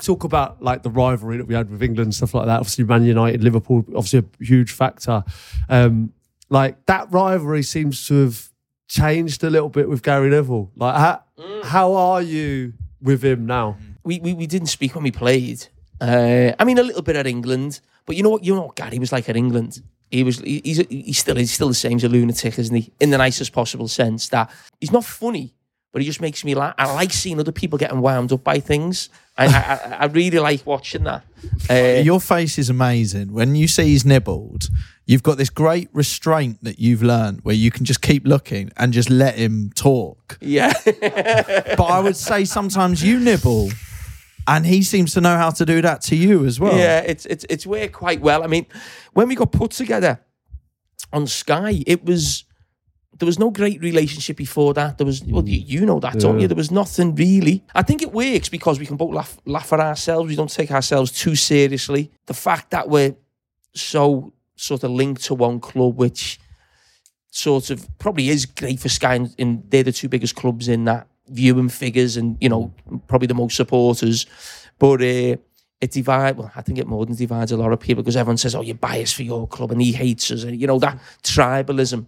Talk about like the rivalry that we had with England and stuff like that. Obviously, Man United, Liverpool, obviously a huge factor. Um, like that rivalry seems to have changed a little bit with Gary Neville. Like, how, how are you with him now? we, we we didn't speak when we played. Uh, I mean, a little bit at England, but you know what? You know what Gary was like at England. He was. he- He's. He's still. He's still the same. He's a lunatic, isn't he? In the nicest possible sense. That he's not funny, but he just makes me laugh. I like seeing other people getting wound up by things. I I, I, I really like watching that. Uh, Your face is amazing. When you see he's nibbled, you've got this great restraint that you've learned where you can just keep looking and just let him talk. yeah. But I would say sometimes you nibble, and he seems to know how to do that to you as well. Yeah, it's it's it's worked quite well. I mean, when we got put together on Sky, it was there was no great relationship before that. There was well, you, you know that, don't you? There was nothing really. I think it works because we can both laugh laugh at ourselves. We don't take ourselves too seriously. The fact that we're so sort of linked to one club, which sort of probably is great for Sky, and, and they're the two biggest clubs in that viewing figures, and you know probably the most supporters. But uh, it divides. Well, I think it more than divides a lot of people because everyone says, "Oh, you're biased for your club," and he hates us, and you know that tribalism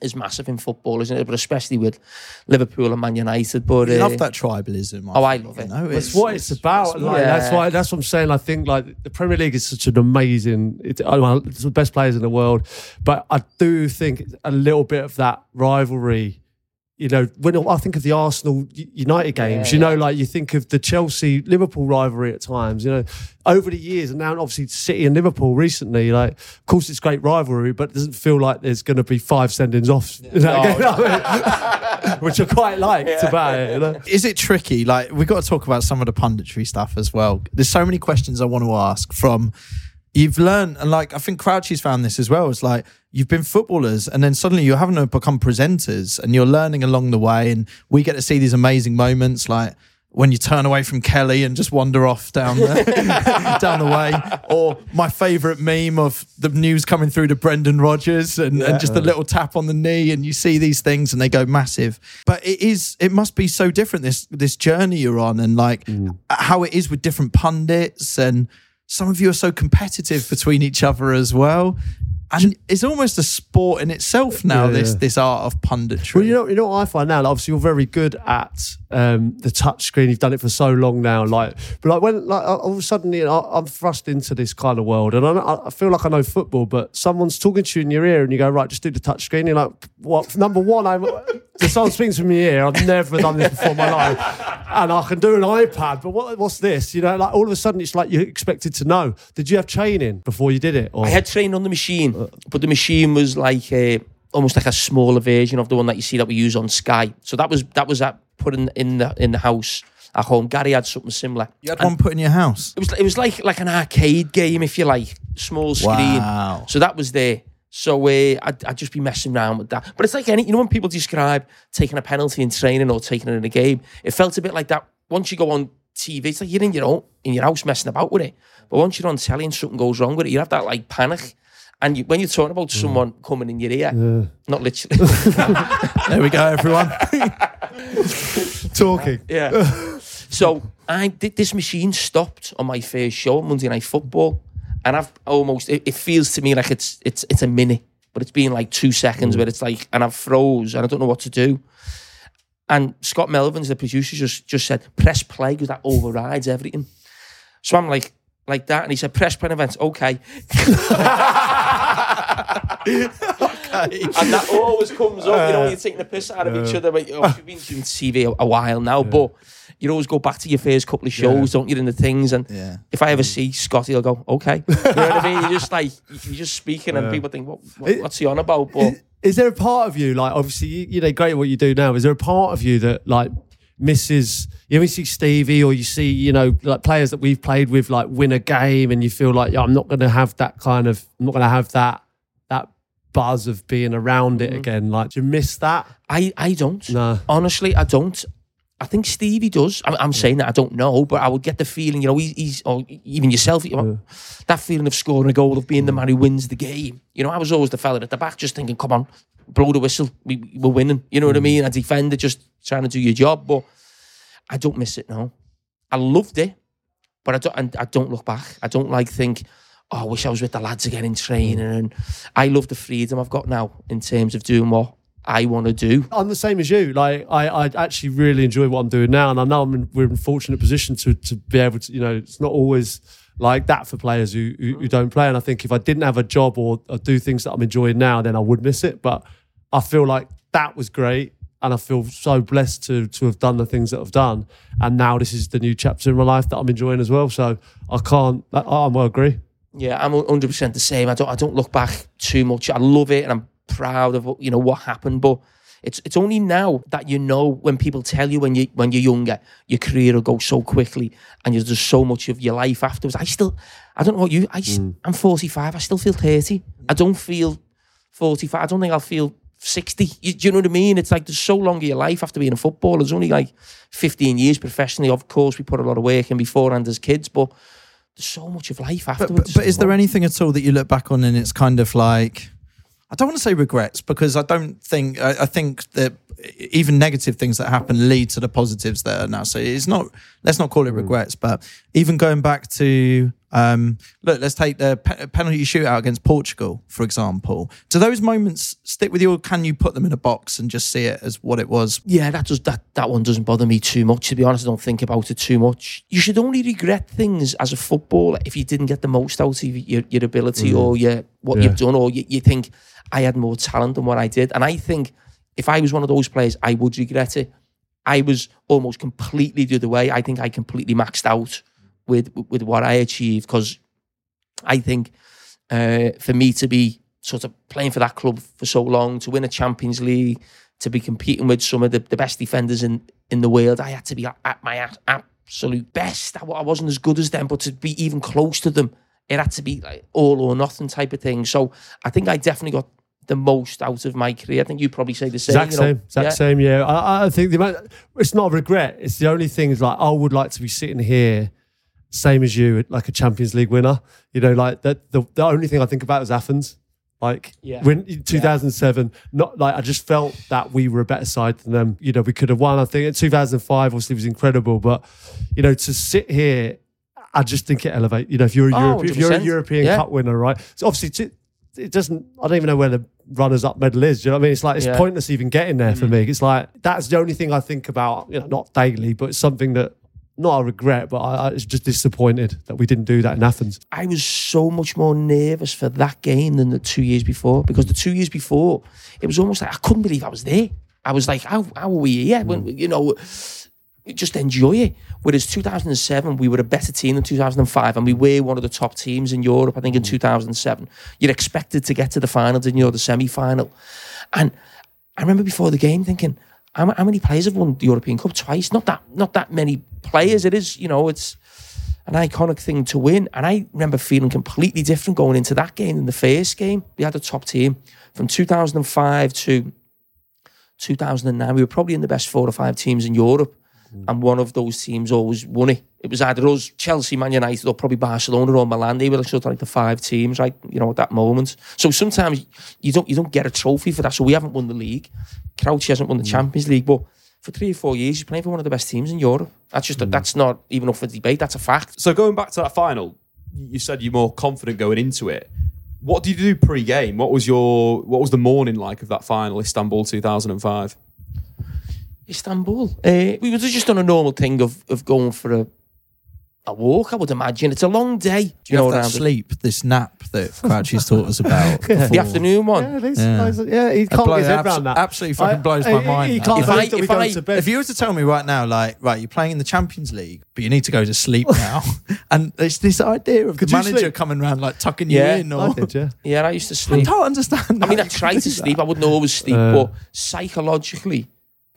is massive in football, isn't it? But especially with Liverpool and Man United. But I uh, love that tribalism. Oh, I love it. know? That's what it's about. Like, Yeah. That's why. That's what I'm saying. I think like the Premier League is such an amazing. It, I mean, it's the best players in the world, but I do think a little bit of that rivalry. You know, when I think of the Arsenal United games, you know, like you think of the Chelsea Liverpool rivalry at times. You know, over the years, and now obviously City and Liverpool recently. Like, of course, it's great rivalry, but it doesn't feel like there's going to be five sendings off in that game, you know what I mean? which I quite liked about it. You know? Is it tricky? Like we've got to talk about some of the punditry stuff as well. There's so many questions I want to ask from you've learned and like I think Crouchy's found this as well. It's like you've been footballers and then suddenly you're having to become presenters and you're learning along the way and we get to see these amazing moments like when you turn away from Kelly and just wander off down the down the way, or my favourite meme of the news coming through to Brendan Rodgers and, and just a little tap on the knee, and you see these things and they go massive. But it is, it must be so different this this journey you're on, and like mm. how it is with different pundits, and some of you are so competitive between each other as well. And it's almost a sport in itself now. Yeah, this yeah. this art of punditry. Well, you know, you know what I find now. Like, obviously, you're very good at um, the touch screen. You've done it for so long now. Like, but like when like all of a sudden, you know, I'm thrust into this kind of world, and I, I feel like I know football, but someone's talking to you in your ear, and you go, right, just do the touch screen. You're like, what? Number one, I'm. If someone speaks to me here, I've never done this before in my life, and I can do an iPad. But what, what's this? You know, like all of a sudden, it's like you're expected to know. Did you have training before you did it? Or I had training on the machine, but the machine was like a, almost like a smaller version of the one that you see that we use on Sky. So that was that was at put in, in the in the house at home. Gary had something similar. you had one put in your house. It was it was like like an arcade game, if you like, small screen. Wow. So that was there. So uh, I'd, I'd just be messing around with that. But it's like any, you know, when people describe taking a penalty in training or taking it in a game, it felt a bit like that. Once you go on TV, it's like you're in your own in your house messing about with it. But once you're on telly and something goes wrong with it, you have that like panic. And you, when you're talking about mm. someone coming in your ear, not literally, There we go, everyone. talking. Yeah. so I did this machine stopped on my first show Monday Night Football, and I've almost it, it feels to me like it's it's it's a minute, but it's been like two seconds where it's like, and I've froze and I don't know what to do. And Scott Melvins, the producer, just just said press play because that overrides everything. So I'm like like that, and he said press play events. Okay. And that always comes up, you know, when uh, you're taking a piss out of each other. But, oh, you've been doing TV a, while now, but you always go back to your first couple of shows, don't you, in the things. And Yeah. if I ever mm. see Scotty, I'll go, okay. You know what I mean? You're just like, you're just speaking, and people think, what, what, what's he on about? But Is there a part of you, like, obviously, you, you know, great at what you do now. Is there a part of you that, like, misses, you know, you see Stevie or you see, you know, like players that we've played with, like, win a game and you feel like, yeah, I'm not going to have that kind of, I'm not going to have that buzz of being around it mm-hmm. again. Like, do you miss that? I, I don't. No. Honestly, I don't. I think Stevie does. I'm, I'm saying that I don't know, but I would get the feeling, you know, he's, he's or even yourself, you know, that feeling of scoring a goal, of being the mm. man who wins the game. You know, I was always the fella at the back, just thinking, come on, blow the whistle, we, we're winning. You know what I mm. mean? A defender just trying to do your job, but I don't miss it now. I loved it, but I don't. and I don't look back. I don't like think. Oh, I wish I was with the lads again in training. And I love the freedom I've got now in terms of doing what I want to do. I'm the same as you. Like I, I actually really enjoy what I'm doing now, and I know I'm in, we're in a fortunate position to to be able to. You know, it's not always like that for players who, who who don't play. And I think if I didn't have a job or, or do things that I'm enjoying now, then I would miss it. But I feel like that was great, and I feel so blessed to to have done the things that I've done. And now this is the new chapter in my life that I'm enjoying as well. So I can't. I, I well agree. Yeah, I'm 100 percent the same. I don't I don't look back too much. I love it, and I'm proud of you know what happened, but. It's, it's only now that you know when people tell you when you when you're younger your career will go so quickly and there's just so much of your life afterwards. I still I don't know what you mm. I'm 45. I still feel 30. I don't feel 45. I don't think I'll feel 60. You, do you know what I mean? It's like there's so long of your life after being a footballer. There's only like 15 years professionally. Of course, we put a lot of work in beforehand as kids, but so much of life But, afterwards. but, but is there anything at all that you look back on and it's kind of like, I don't want to say regrets because I don't think, I, I think that even negative things that happen lead to the positives that are now. So it's not, let's not call it regrets, but even going back to, um, look, let's take the pe- penalty shootout against Portugal, for example. Do those moments stick with you or can you put them in a box and just see it as what it was? Yeah, that does that that one doesn't bother me too much. To be honest, I don't think about it too much. You should only regret things as a footballer if you didn't get the most out of your, your ability or your what Yeah. you've done, or you, you think I had more talent than what I did. And I think if I was one of those players, I would regret it. I was almost completely the other way. I think I completely maxed out with with what I achieved because I think uh, for me to be sort of playing for that club for so long, to win a Champions League, to be competing with some of the, the best defenders in, in the world, I had to be at, my absolute best. I wasn't as good as them, but to be even close to them, it had to be like all or nothing type of thing. So I think I definitely got the most out of my career. I think you probably say the same. Exact you know? same, exact Yeah. same. Yeah, I, I think the amount, it's not a regret. It's the only thing is like I would like to be sitting here, same as you, like a Champions League winner. You know, like that. The, the only thing I think about is Athens. Like Yeah. when in 2007, not like I just felt that we were a better side than them. You know, we could have won. I think in 2005, obviously, was incredible. But you know, to sit here, I just think it elevate. You know, if you're a Oh, Europe, if you're a oh, European Yeah. Cup winner, right? So obviously, to, it doesn't. I don't even know where the runners-up medal is. Do you know what I mean? It's like it's Yeah. pointless even getting there for mm. me. It's like that's the only thing I think about. You know, not daily, but it's something that not a regret, but I, I was just disappointed that we didn't do that in Athens. I was so much more nervous for that game than the two years before because the two years before it was almost like I couldn't believe I was there. I was like, how, how are we here? When, you know, just enjoy it. Whereas 2007, we were a better team than 2005, and we were one of the top teams in Europe. I think in mm. 2007, you're expected to get to the final, didn't you, or the semi-final? And I remember before the game thinking, how, how many players have won the European Cup twice? Not that, not that many players. It is, you know, it's an iconic thing to win. And I remember feeling completely different going into that game than the first game. We had a top team from 2005 to 2009. We were probably in the best four or five teams in Europe. And one of those teams always won it. It was either us, Chelsea, Man United, or probably Barcelona or Milan. They were sort of like the five teams, right? You know, at that moment. So sometimes you don't you don't get a trophy for that. So we haven't won the league. Crouchy hasn't won the mm. Champions League, but for three or four years, he's playing for one of the best teams in Europe. That's just mm. that's not even up for debate. That's a fact. So going back to that final, you said you're more confident going into it. What did you do pre-game? What was your what was the morning like of that final, Istanbul 2005? Istanbul. Uh, we were just on a normal thing of of going for a a walk. I would imagine it's a long day. Do you know that around the- sleep, this nap that Crouchy's taught us about? the afternoon one. Yeah, these Yeah. guys- yeah, he can't blows- get his head abso- around that. absolutely fucking blows my he- mind, He can't If I- if I- to bed. If you were to tell me right now, like, right, you're playing in the Champions League, but you need to go to sleep now, and it's this idea of Could the manager sleep? coming around like tucking Yeah, you in, I or did, yeah. Yeah, I used to sleep. I don't understand. I mean, I you tried to sleep. I wouldn't always sleep, Uh. but psychologically,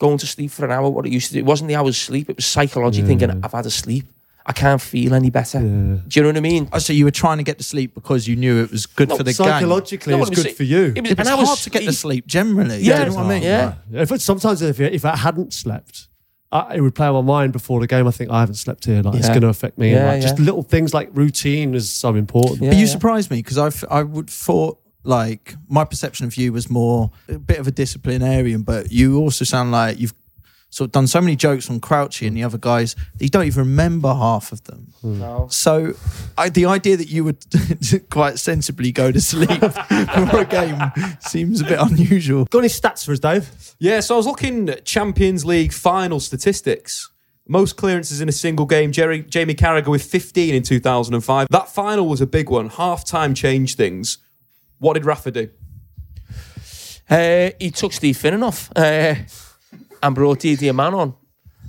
going to sleep for an hour, what it used to do, it wasn't the hours sleep. It was psychologically thinking, I've had a sleep. I can't feel any better. Do you know what I mean? Oh, so you were trying to get to sleep because you knew it was good No, for the game. Psychologically, No, it was- good for you. It was It was an hour's hard to get to sleep generally. Yeah, Yeah, you know what I mean? yeah. If it, sometimes if, if I hadn't slept, I, it would play on my mind before the game. I think I haven't slept here. Like it's going to affect me. Yeah, like, Just little things like routine is so important. Yeah. But you surprised me because I would thought like my perception of you was more a bit of a disciplinarian, but you also sound like you've sort of done so many jokes on Crouchy and the other guys that you don't even remember half of them. Hmm. No. So I, the idea that you would quite sensibly go to sleep for a game seems a bit unusual. Got any stats for us, Dave? Yeah, so I was looking at Champions League final statistics. Most clearances in a single game. Jerry, Jamie Carragher with 15 in 2005. That final was a big one. Half time changed things. What did Rafa do? Uh, he took Steve Finnan off uh, and brought Didi Hamann on.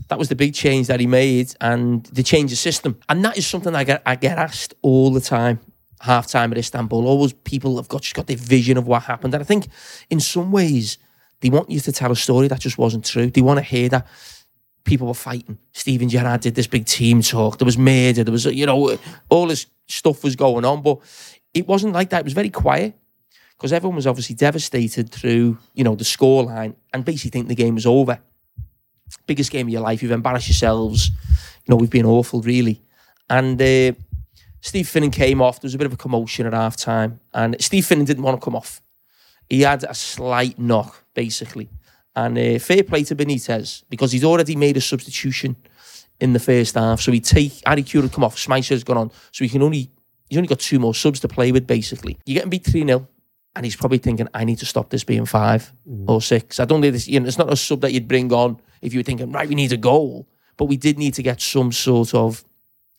That was the big change that he made, and the change of system. And that is something I get I get asked all the time. Half time at Istanbul, always people have got just got their vision of what happened. And I think in some ways they want you to tell a story that just wasn't true. They want to hear that people were fighting. Steven Gerrard did this big team talk. There was murder. There was you know all this stuff was going on, but it wasn't like that. It was very quiet because everyone was obviously devastated through you know the scoreline and basically think the game was over. Biggest game of your life. You've embarrassed yourselves. You know we've been awful really, and. Uh, Steve Finnan came off. There was a bit of a commotion at half time, and Steve Finnan didn't want to come off. He had a slight knock, basically. And uh, fair play to Benitez because he'd already made a substitution in the first half. So he'd take Harry Kewell had come off, Smicer's gone on. So he can only he's only got two more subs to play with, basically. You're getting beat 3 0, and he's probably thinking, I need to stop this being five mm. or six. I don't think this, you know, it's not a sub that you'd bring on if you were thinking, right, we need a goal. But we did need to get some sort of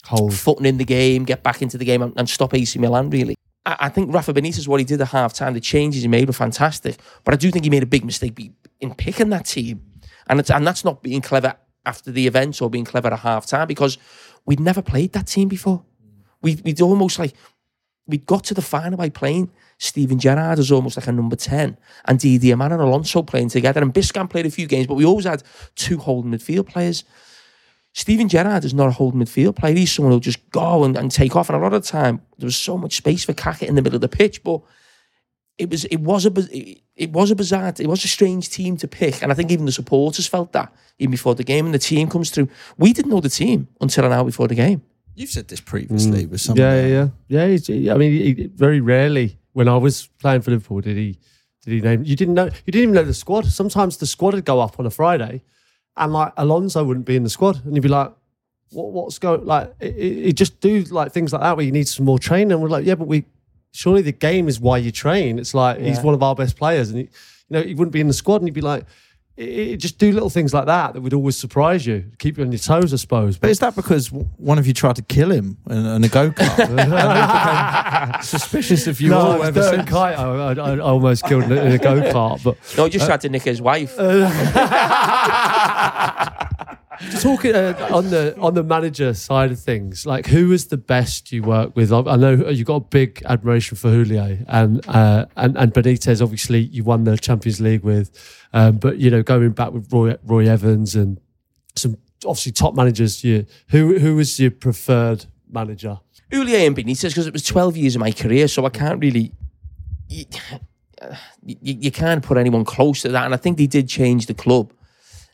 Hold. footing in the game, get back into the game, and, and stop AC Milan. Really, I, I think Rafa Benitez what he did at half time, the changes he made were fantastic. But I do think he made a big mistake in picking that team, and it's, and that's not being clever after the event or being clever at half time because we'd never played that team before. Mm. We we'd almost like we'd got to the final by playing Steven Gerrard is almost like a number 10 and Didi Hamann and Alonso playing together. And Biscan played a few games, but we always had two holding midfield players. Steven Gerrard is not a holding midfield player. He's someone who'll just go and, and take off. And a lot of the time, there was so much space for Kaka in the middle of the pitch, but it was it was a it, it was a bizarre, it was a strange team to pick. And I think even the supporters felt that even before the game. And the team comes through. We didn't know the team until an hour before the game. You've said this previously mm. with some. Yeah, yeah, yeah. yeah he's, I mean, he, he- very rarely when I was playing for Liverpool did he did he name. You didn't know. You didn't even know the squad. Sometimes the squad would go up on a Friday, and like Alonso wouldn't be in the squad, and you'd be like, "What? What's going?" Like, it, it, just do like things like that where you need some more training. And we're like, "Yeah, but we surely the game is why you train." It's like he's one of our best players, and he, you know he wouldn't be in the squad, and you'd be like. It, it- just do little things like that that would always surprise you, keep you on your toes, I suppose. But is that because one of you tried to kill him in, in a go kart? suspicious of you no, all it ever since. Kite. I, I, I almost killed in a, in a go kart. But No, he just uh, tried to nick his wife. talking uh, on the on the manager side of things, like who was the best you worked with? I, know you got a big admiration for Houllier and uh, and and Benitez. Obviously, you won the Champions League with, um, but you know going back with Roy Roy Evans and some obviously top managers. You who who was your preferred manager? Houllier and Benitez because it was 12 years of my career, so I can't really. You, you, you can't put anyone close to that, and I think they did change the club.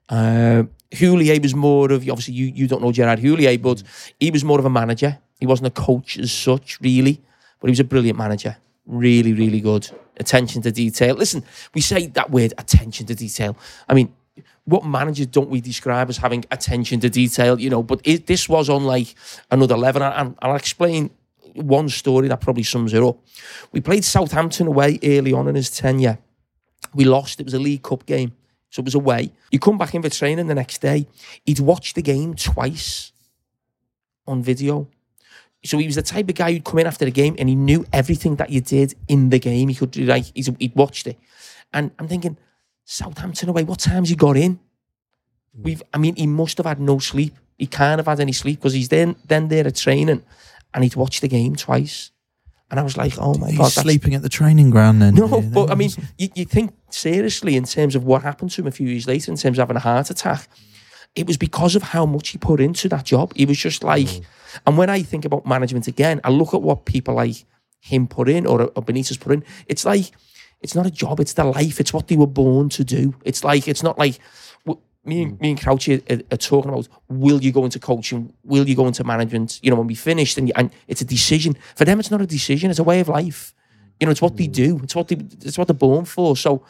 Uh, Houllier was more of obviously you you don't know Gerard Houllier, but he was more of a manager. He wasn't a coach as such, really, but he was a brilliant manager. Really, really good. Attention to detail. Listen, we say that word attention to detail. I mean, what managers don't we describe as having attention to detail? You know, but it, this was on like another level, and I'll explain one story that probably sums it up. We played Southampton away early on in his tenure. We lost. It was a League Cup game. So it was away. You come back in for training the next day. He'd watched the game twice on video. So he was the type of guy who'd come in after the game and he knew everything that you did in the game. He could like he'd watched it. And I'm thinking, Southampton away, what time's he got in? We've I mean, he must have had no sleep. He can't have had any sleep because he's then then there at training and he'd watched the game twice. And I was like, oh my He's god, sleeping at the training ground then. no, Yeah, but I mean, you, you think seriously in terms of what happened to him a few years later, in terms of having a heart attack. It was because of how much he put into that job. He was just like, mm. and when I think about management again, I look at what people like him put in or, or Benitez put in. It's like, it's not a job, it's their life. It's what they were born to do. It's like, it's not like, me and, mm. me and Crouchy are, are talking about will you go into coaching, will you go into management, you know, when we finished, and, and it's a decision. For them, it's not a decision, it's a way of life. You know, it's what they mm. do. It's what they. It's what they're born for. So,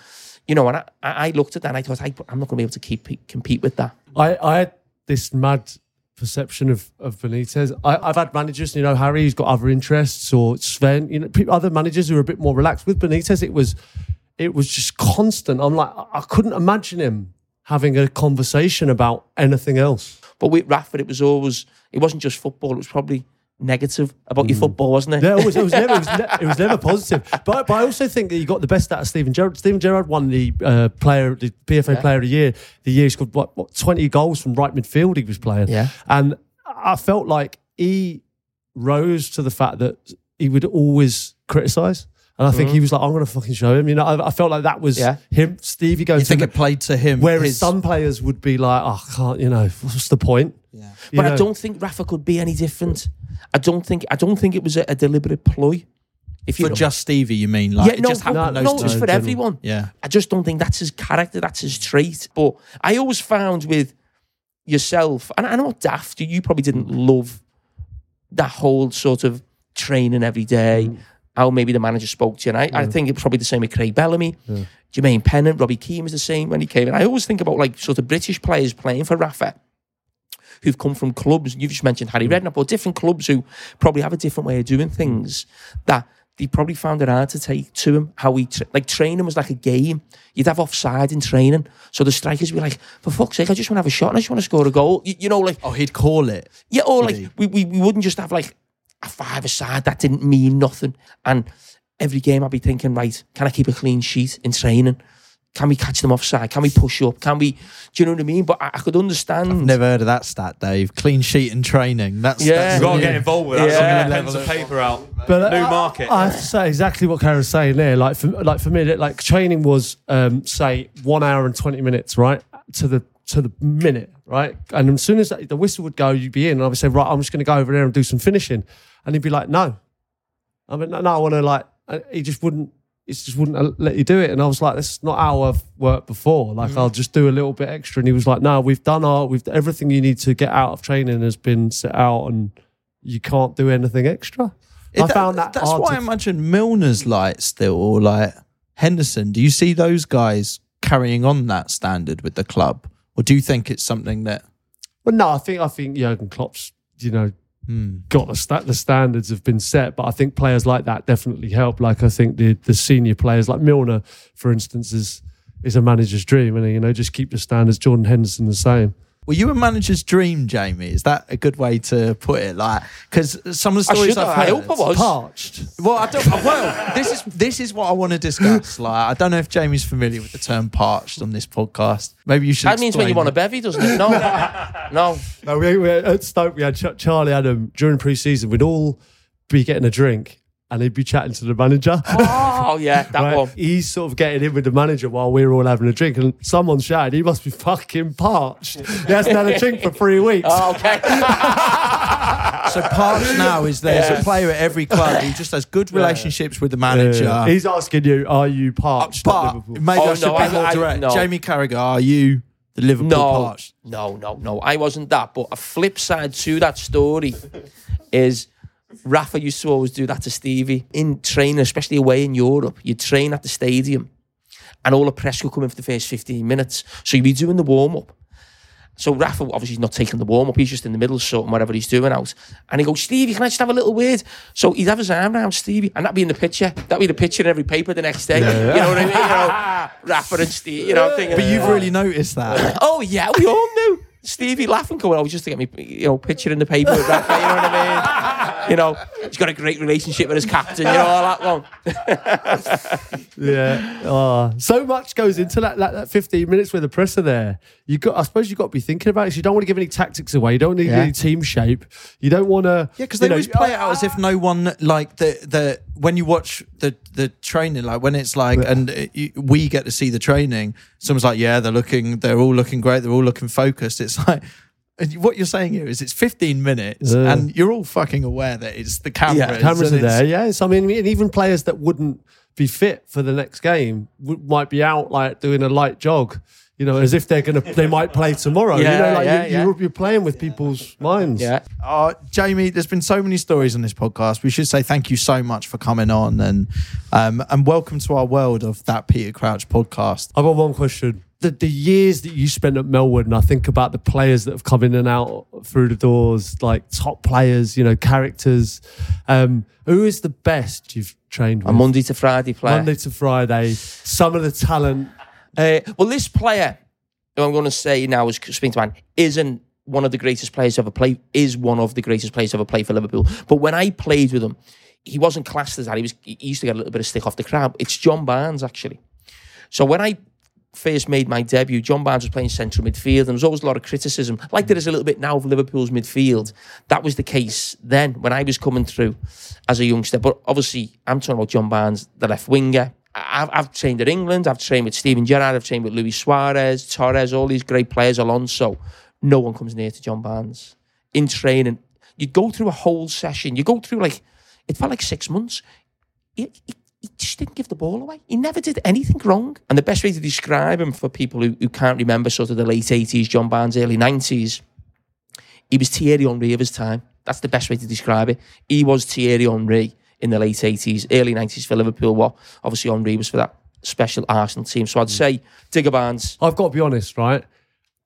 You know, and I, I looked at that and I thought, I, I'm not going to be able to keep compete with that. I, I had this mad perception of, of Benitez. I, I've had managers, you know, Harry, who's got other interests, or Sven, you know, people, other managers who are a bit more relaxed. With Benitez, it was, it was just constant. I'm like, I couldn't imagine him having a conversation about anything else. But with Rafford, it was always, it wasn't just football, it was probably negative about your football, wasn't it? Yeah, it was, it was never, it was, ne- it was never positive. But, but I also think that you got the best out of Steven Gerrard. Steven Gerrard won the uh, player, the PFA Player of the Year. The year he scored what, what twenty goals from right midfield. He was playing. Yeah. and I felt like he rose to the fact that he would always criticise. And I think he mm. was like, I'm going to fucking show him. You know, I, I felt like that was Yeah. him, Stevie going You to think the- it played to him? Whereas his- some players would be like, oh, I can't, you know, what's the point? Yeah. You But I don't think Rafa could be any different. I don't think I don't think it was a, a deliberate ploy. If you for know- just Stevie, you mean? Like yeah, it no, just happened no, those no, two. it's for general. everyone. Yeah. I just don't think that's his character, that's his trait. But I always found with yourself, and I know daft, you- you probably didn't love that whole sort of training every day, mm. How maybe the manager spoke to you. And I, I mm. think it's probably the same with Craig Bellamy, Jermaine Pennant, Robbie Keane was the same when he came in. I always think about like sort of British players playing for Rafa who've come from clubs, you've just mentioned Harry mm. Redknapp, or different clubs who probably have a different way of doing things mm. that they probably found it hard to take to him. How we, tra- like training was like a game. You'd have offside in training. So the strikers would be like, for fuck's sake, I just want to have a shot and I just want to score a goal. You, you know, like, Oh, he'd call it. yeah, or like we, we, we wouldn't just have like a five aside that didn't mean nothing. And every game I'd be thinking, right, can I keep a clean sheet in training? Can we catch them offside? Can we push up? Can we? Do you know what I mean? But I, I could understand. Never heard of that stat, Dave. Clean sheet and training. That's Yeah. that's You've got to get involved with that. Yeah. Yeah. Pens and paper out. But New I- market. I, have to say exactly what Carra's saying there. Like for like for me, like training was um, say one hour and twenty minutes, right to the to the minute, right. And as soon as the whistle would go, you'd be in, and I would say, right, I'm just going to go over there and do some finishing, and he'd be like, no, I mean, no, no I want to like. He just wouldn't. He just wouldn't let you do it, and I was like, "This is not how I've worked before. Like, mm-hmm. I'll just do a little bit extra." And he was like, "No, we've done our, we've everything you need to get out of training has been set out, and you can't do anything extra." I That- found that That's why I imagine Milner's like still, or like Henderson. Do you see those guys carrying on that standard with the club, or do you think it's something that? Well, no, I think I think Jurgen Klopp's you know hmm. got the sta- the standards have been set, but I think players like that definitely help. Like I think the the senior players like Milner, for instance, is is a manager's dream, and you know just keep the standards. Jordan Henderson the same. Were you a manager's dream, Jamie? Is that a good way to put it? Like, because some of the stories should I've heard, I hope I was. Parched. Well, I don't. Well, this is this is what I want to discuss. Like, I don't know if Jamie's familiar with the term "parched" on this podcast. Maybe you should. That means when you explain want a bevy, doesn't it? No, no. No, we, we at Stoke we had Ch- Charlie Adam during pre-season. We'd all be getting a drink, and he'd be chatting to the manager. Oh yeah, that Right? one. He's sort of getting in with the manager while we're all having a drink, and someone shouted, "He must be fucking parched. He hasn't had a drink for three weeks." Oh, okay. So parched now is there's a player at every club who just has good relationships with the manager. Yeah. He's asking you, "Are you parched?" at but Liverpool? maybe Oh, I should no, be I- more I- direct. no. Jamie Carragher, are you the Liverpool No, parched? no, no, no. I wasn't that. But a flip side to that story is Rafa used to always do that to Stevie in training, especially away in Europe. You train at the stadium, and all the press will come in for the first fifteen minutes. So you'd be doing the warm up. So Rafa obviously not taking the warm up. He's just in the middle, sorting whatever he's doing out. And he goes, Stevie, can I just have a little word? So he'd have his arm around Stevie, and that'd be in the picture. That'd be the picture in every paper the next day. You know what I mean? You know, Rafa and Stevie. You know, thinking, But you've really noticed that. Oh yeah, we all knew. Stevie laughing going, oh, just to get me, you know, picture in the paper with Rafa, you know what I mean? You know, he's got a great relationship with his captain, you know, all that one. Yeah. Oh, so much goes into that, that, that 15 minutes with the press are there. You got, I suppose you've got to be thinking about it. You don't want to give any tactics away. You don't need Yeah. any team shape. You don't want to. Yeah, because they always play it out as if no one like the the when you watch the the training, like when it's like, and it, you, we get to see the training. Someone's like, yeah, they're looking, they're all looking great, they're all looking focused. It's like. And what you're saying here is it's 15 minutes, Yeah. and you're all fucking aware that it's the cameras. Yeah, cameras are there. So I mean, and even players that wouldn't be fit for the next game would, might be out like doing a light jog. You know, as if they're gonna, they might play tomorrow. you Yeah, know, like yeah, you, yeah. You're, you're playing with people's minds. Yeah. Oh, Jamie, there's been so many stories on this podcast. We should say thank you so much for coming on and um, and welcome to our world of that Peter Crouch podcast. I've got one question. The, the years that you spent at Melwood, and I think about the players that have come in and out through the doors, like top players, you know, characters. Um, who is the best you've trained with? A Monday to Friday player. Monday to Friday. Some of the talent. Uh, well, this player, who I'm going to say now is speaking to man, isn't one of the greatest players to ever play. Is one of the greatest players to ever play for Liverpool. But when I played with him, he wasn't classed as that. He was. He used to get a little bit of stick off the crowd. It's John Barnes actually. So when I first made my debut, John Barnes was playing central midfield, and there was always a lot of criticism, like there is a little bit now of Liverpool's midfield. That was the case then when I was coming through as a youngster. But obviously, I'm talking about John Barnes, the left winger. I've, I've trained at England, I've trained with Steven Gerrard, I've trained with Luis Suarez, Torres, all these great players, Alonso. No one comes near to John Barnes. In training, you'd go through a whole session, you go through like, it felt like six months. He just didn't give the ball away. He never did anything wrong. And the best way to describe him for people who, who can't remember sort of the late 80s, John Barnes, early 90s, he was Thierry Henry of his time. That's the best way to describe it. He was Thierry Henry in the late 80s, early 90s for Liverpool. What obviously Henry was for that special Arsenal team. So I'd mm. say Digger Barnes. I've got to be honest, right?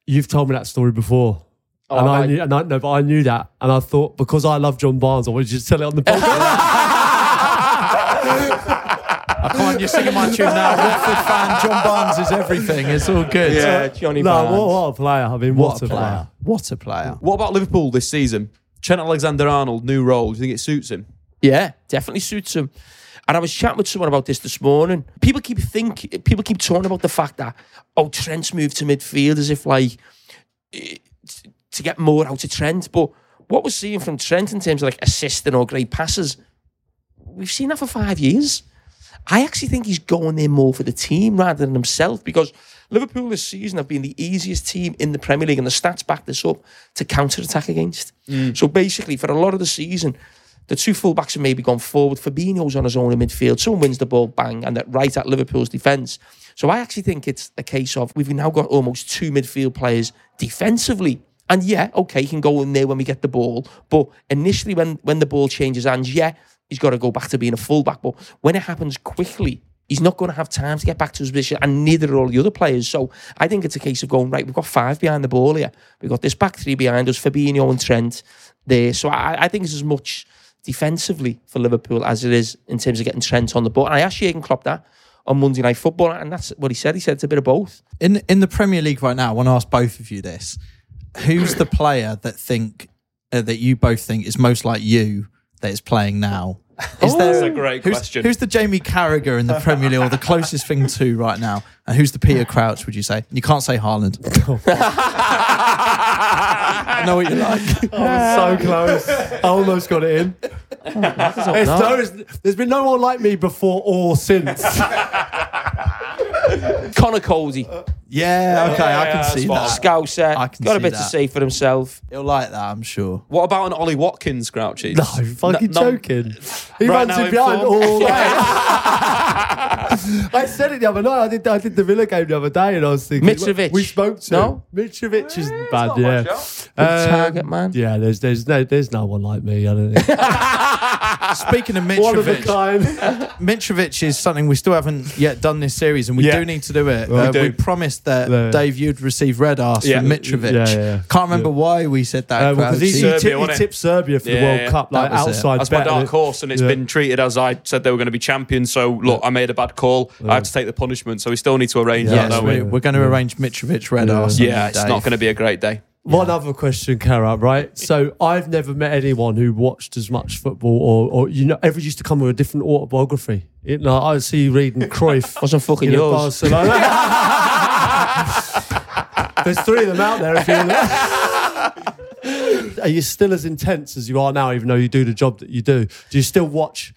You've told me that story before. Oh, and I I? knew, and I, no, but I knew that, and I thought because I love John Barnes, I wanted you to tell it on the podcast. Come on, you're singing my tune now. Watford fan, John Barnes is everything. It's all good. Yeah, Johnny no, Barnes. what, what a player! I mean, What, a player. What a player. What about Liverpool this season? Trent Alexander Arnold, new role. Do you think it suits him? Yeah, definitely suits him. And I was chatting with someone about this this morning. People keep think people keep talking about the fact that oh Trent's moved to midfield as if like to get more out of Trent. But what we're seeing from Trent in terms of like assisting or great passes, we've seen that for five years. I actually think he's going there more for the team rather than himself because Liverpool this season have been the easiest team in the Premier League and the stats back this up to counter attack against. Mm. So basically, for a lot of the season, the two fullbacks have maybe gone forward. Fabinho's on his own in midfield. Someone wins the ball, bang, and that right at Liverpool's defence. So I actually think it's a case of we've now got almost two midfield players defensively. And yeah, okay, he can go in there when we get the ball. But initially, when when the ball changes hands, yeah, he's got to go back to being a fullback. But when it happens quickly, he's not going to have time to get back to his position, and neither are all the other players. So I think it's a case of going right. We've got five behind the ball here. We've got this back three behind us, Fabinho and Trent there. So I, I think it's as much defensively for Liverpool as it is in terms of getting Trent on the ball. And I asked Jurgen Klopp that on Monday Night Football, and that's what he said. He said it's a bit of both. In in the Premier League right now, I want to ask both of you this: Who's the player that think uh, that you both think is most like you that is playing now? Is oh, That's a great who's, question. Who's the Jamie Carragher in the Premier League, or the closest thing to right now? And who's the Peter Crouch? Would you say? You can't say Haaland. I know what you like. so close. I almost got it in. There's, no, there's been no one like me before or since. Conor Coady, Yeah, okay, I can yeah, see that. Scouser, I can got a see bit to that. say for himself. He'll like that, I'm sure. What about an Ollie Watkins, Crouchy? No, fucking no- joking. He Right runs now it in behind form. all day. I said it the other night. I did. I did the Villa game the other day, and I was thinking Mitrovic. We spoke to No? Mitrovic isn't bad. not Yeah, bad, Um, target man. Yeah, there's there's no there's no one like me. I don't think. Speaking of one of a Mitrovic, kind. Mitrovic is something we still haven't yet done this series, and we Yeah. do need to do it. We Uh, do. we promised that Yeah. Dave, you'd receive red arse Yeah. from Mitrovic. Yeah, yeah, yeah. Can't remember why we said that. Uh, because he, he, Serbia, tip- he tipped Serbia for the World yeah. Cup, like That was it. outside. That's my dark horse, and it's Yeah. been treated as I said they were going to be champions. So look, I made a bad call. I had to take the punishment. So we still need to arrange yes, that, don't we, we? we're going to arrange Mitrovic red arse. Yeah, it's not going to be a great day. One other question, Carra, right? So I've never met anyone who watched as much football or, or you know, ever used to come with a different autobiography. You know, I see you reading Cruyff. Wasn't fucking you know, yours. Barcelona. There's three of them out there if you Are you still as intense as you are now, even though you do the job that you do? Do you still watch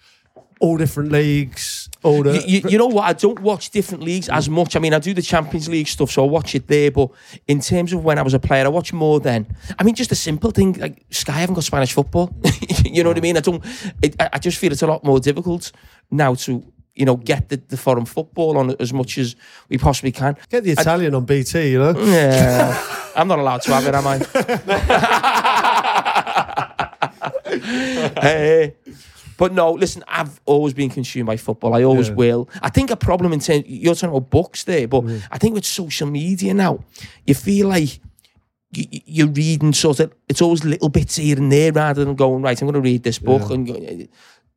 all different leagues? The You, you, you know what? I don't watch different leagues as much. I mean, I do the Champions League stuff, so I watch it there. But in terms of when I was a player, I watch more then. I mean, just a simple thing like Sky haven't got Spanish football. you know what I mean? I don't. It, I I just feel it's a lot more difficult now to you know, get the, the foreign football on as much as we possibly can. Get the Italian on BT, you know. Yeah, I'm not allowed to have it, am I? Eh, but no, listen, I've always been consumed by football. I always Yeah. will. I think a problem in terms, you're talking about books there, but I think with social media now, you feel like you, you- you're reading sort of, it's always little bits here and there rather than going, right, I'm going to read this book. And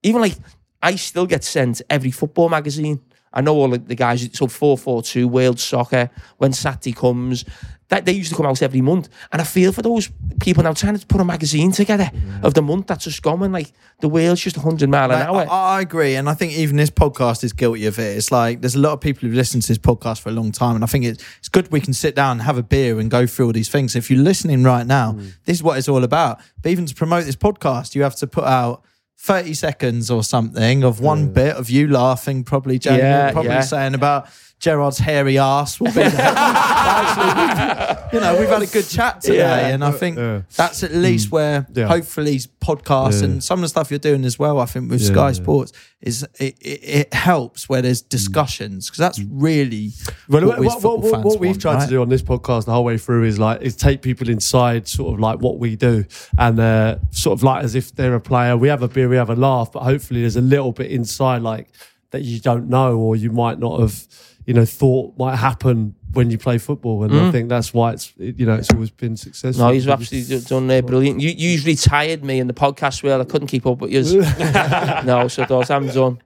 even like, I still get sent every football magazine. I know all the guys, so 442 World Soccer, when Saturday comes, that they used to come out every month. And I feel for those people now trying to put a magazine together of the month that's just going, like the world's just 100 mile an Like, hour. I, I agree, and I think even this podcast is guilty of it. It's like there's a lot of people who've listened to this podcast for a long time, and I think it's it's good we can sit down, and have a beer, and go through all these things. If you're listening right now, Mm. this is what it's all about. But even to promote this podcast, you have to put out. 30 seconds or something of one bit of you laughing, probably Jamie, Yeah, probably yeah. saying about Gerard's hairy ass will be there. Actually, you know, we've had a good chat today, Yeah. and I think Yeah. that's at least where Yeah. hopefully podcasts Yeah. and some of the stuff you're doing as well. I think with Yeah, Sky. Sports is it, it, it helps where there's discussions because that's really Well, what, what, we as what, football what, fans what we've want, tried right? to do on this podcast the whole way through is like is take people inside sort of like what we do and uh, sort of like as if they're a player. We have a beer, we have a laugh, but hopefully there's a little bit inside like that you don't know or you might not have you know thought might happen when you play football. And I think that's why it's you know it's always been successful. Mm. No, he's absolutely done there brilliant. You, you usually tired me in the podcast world. I couldn't keep up with you. no, so those I'm done.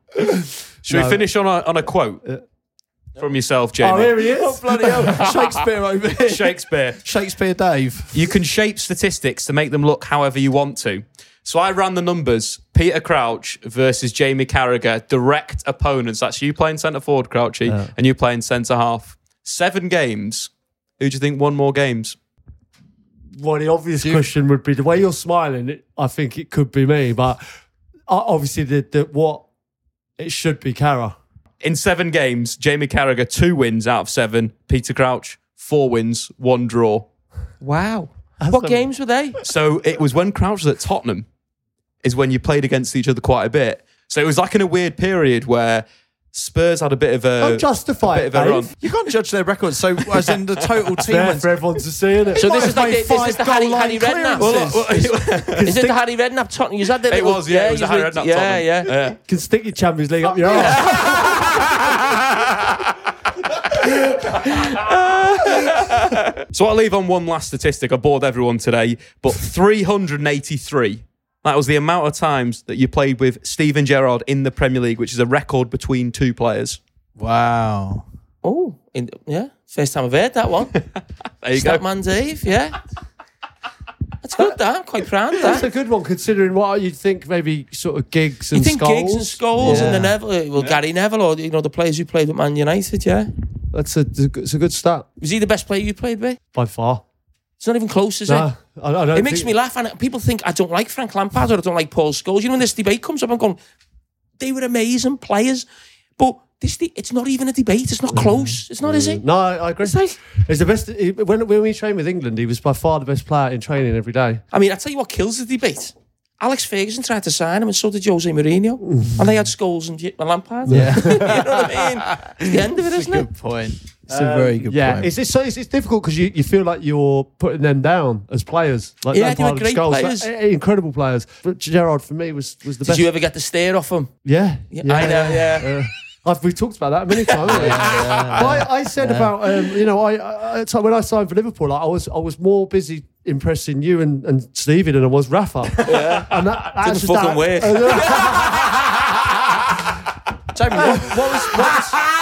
Should we finish on a, on a quote from yourself, Jamie? Oh, here he is. Oh, bloody hell. Shakespeare over here. Shakespeare. Shakespeare Dave. You can shape statistics to make them look however you want to. So I ran the numbers. Peter Crouch versus Jamie Carragher, direct opponents. That's you playing centre forward, Crouchy, and you playing centre half. Seven games. Who do you think won more games? Well, the obvious question would be the way you're smiling. I think it could be me, but uh, obviously the, the what it should be Carra. In seven games, Jamie Carragher, two wins out of seven. Peter Crouch, four wins, one draw. Wow. what a- games were they? So it was when Crouch was at Tottenham, is when you played against each other quite a bit. So it was like in a weird period where Spurs had a bit of a, Don't justify a bit it, of a run. You can't judge their records. So, as in the total team There wins. for everyone to see, it. So this is like the, this is five the Harry, goal Harry line Redknapp. clearances. Is it the Harry Redknapp Tottenham? You had the It little- was, yeah, it was the you Harry had- Redknapp Yeah, Tottenham. yeah. can stick your Champions League up your ass. So I'll leave on one last statistic. I bored everyone today, but 383. That was the amount of times that you played with Steven Gerrard in the Premier League, which is a record between two players. Wow. Oh, in, yeah. First time I've heard that one. There you go. Statman Dave, yeah. That's good, that. I'm quite proud of that. That's that. a good one, considering what you'd think maybe sort of Giggs and You think Scholes. Giggs and Scholes and the Yeah. Neville, well, Gary Neville, or you know the players who played with Man United, yeah. That's a, it's a good start Was he the best player you played with? by far. It's not even close, is Nah, it? I, I don't It makes think- me laugh, and people think I don't like Frank Lampard or I don't like Paul Scholes. You know, when this debate comes up, I'm going, they were amazing players, but this it's not even a debate. It's not mm. close. It's not, is it? No, I I agree. It's like, It's the best. When, when we trained with England, he was by far the best player in training every day. I mean, I tell you what kills the debate. Alex Ferguson tried to sign him, and so did Jose Mourinho, mm. and they had Scholes and J- Lampard. Yeah. you know what I mean? It's the end of it, isn't it? Good point. It's a very good yeah, point. it's it's, so it's, it's difficult because you, you feel like you're putting them down as players. Like Yeah, they were great Scholes, players. eh, incredible players. But Gerrard for me was was the Did best. Did you ever get the stare off him? yeah, Yeah, I know, yeah. Uh, I've, we talked about that many times. haven't we? I, I said about um, you know I, I, I so when I signed for Liverpool, like, I was I was more busy impressing you and, and Stevie than I was Rafa. Yeah, and that, that's Didn't just fucking work. Jamie, what, what was, what was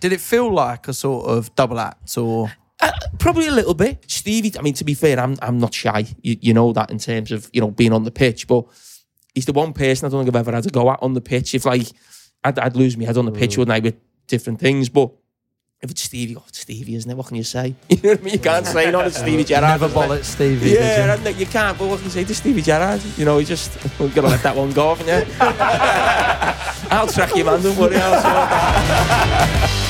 Did it feel like a sort of double act or Uh, probably a little bit. Stevie, I mean, to be fair, I'm I'm not shy. You, you know that in terms of you know being on the pitch, but he's the one person I don't think I've ever had to go at on the pitch. If like I'd, I'd lose my head on the pitch, wouldn't I, with different things, but. If it's Stevie, oh, it's Stevie, isn't it? What can you say? You know what I mean? You can't say not it's Stevie Gerrard. never bollock Stevie? Yeah, and you can't. But what can you say to Stevie Gerrard? You know, you just we're gonna let that one go, haven't you? I'll track you, man. Don't worry. I'll sort that.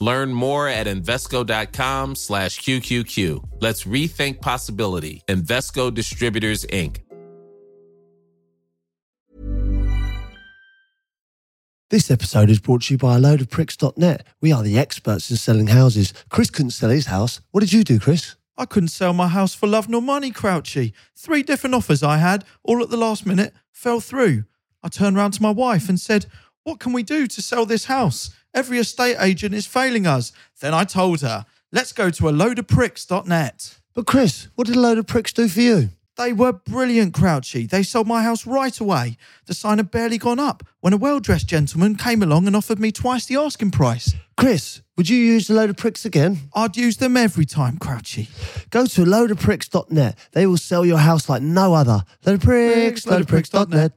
Learn more at Invesco.com slash QQQ. Let's rethink possibility. Invesco Distributors, Inc. This episode is brought to you by a load of pricks.net. We are the experts in selling houses. Chris couldn't sell his house. What did you do, Chris? I couldn't sell my house for love nor money, Crouchy. Three different offers I had, all at the last minute, fell through. I turned round to my wife and said, What can we do to sell this house? Every estate agent is failing us. Then I told her, Let's go to a load of pricks.net. But Chris, what did a load of pricks do for you? They were brilliant, Crouchy. They sold my house right away. The sign had barely gone up when a well dressed gentleman came along and offered me twice the asking price. Chris, would you use a load of pricks again? I'd use them every time, Crouchy. Go to a loadofpricks.net. They will sell your house like no other. Load of pricks, load of pricks.net.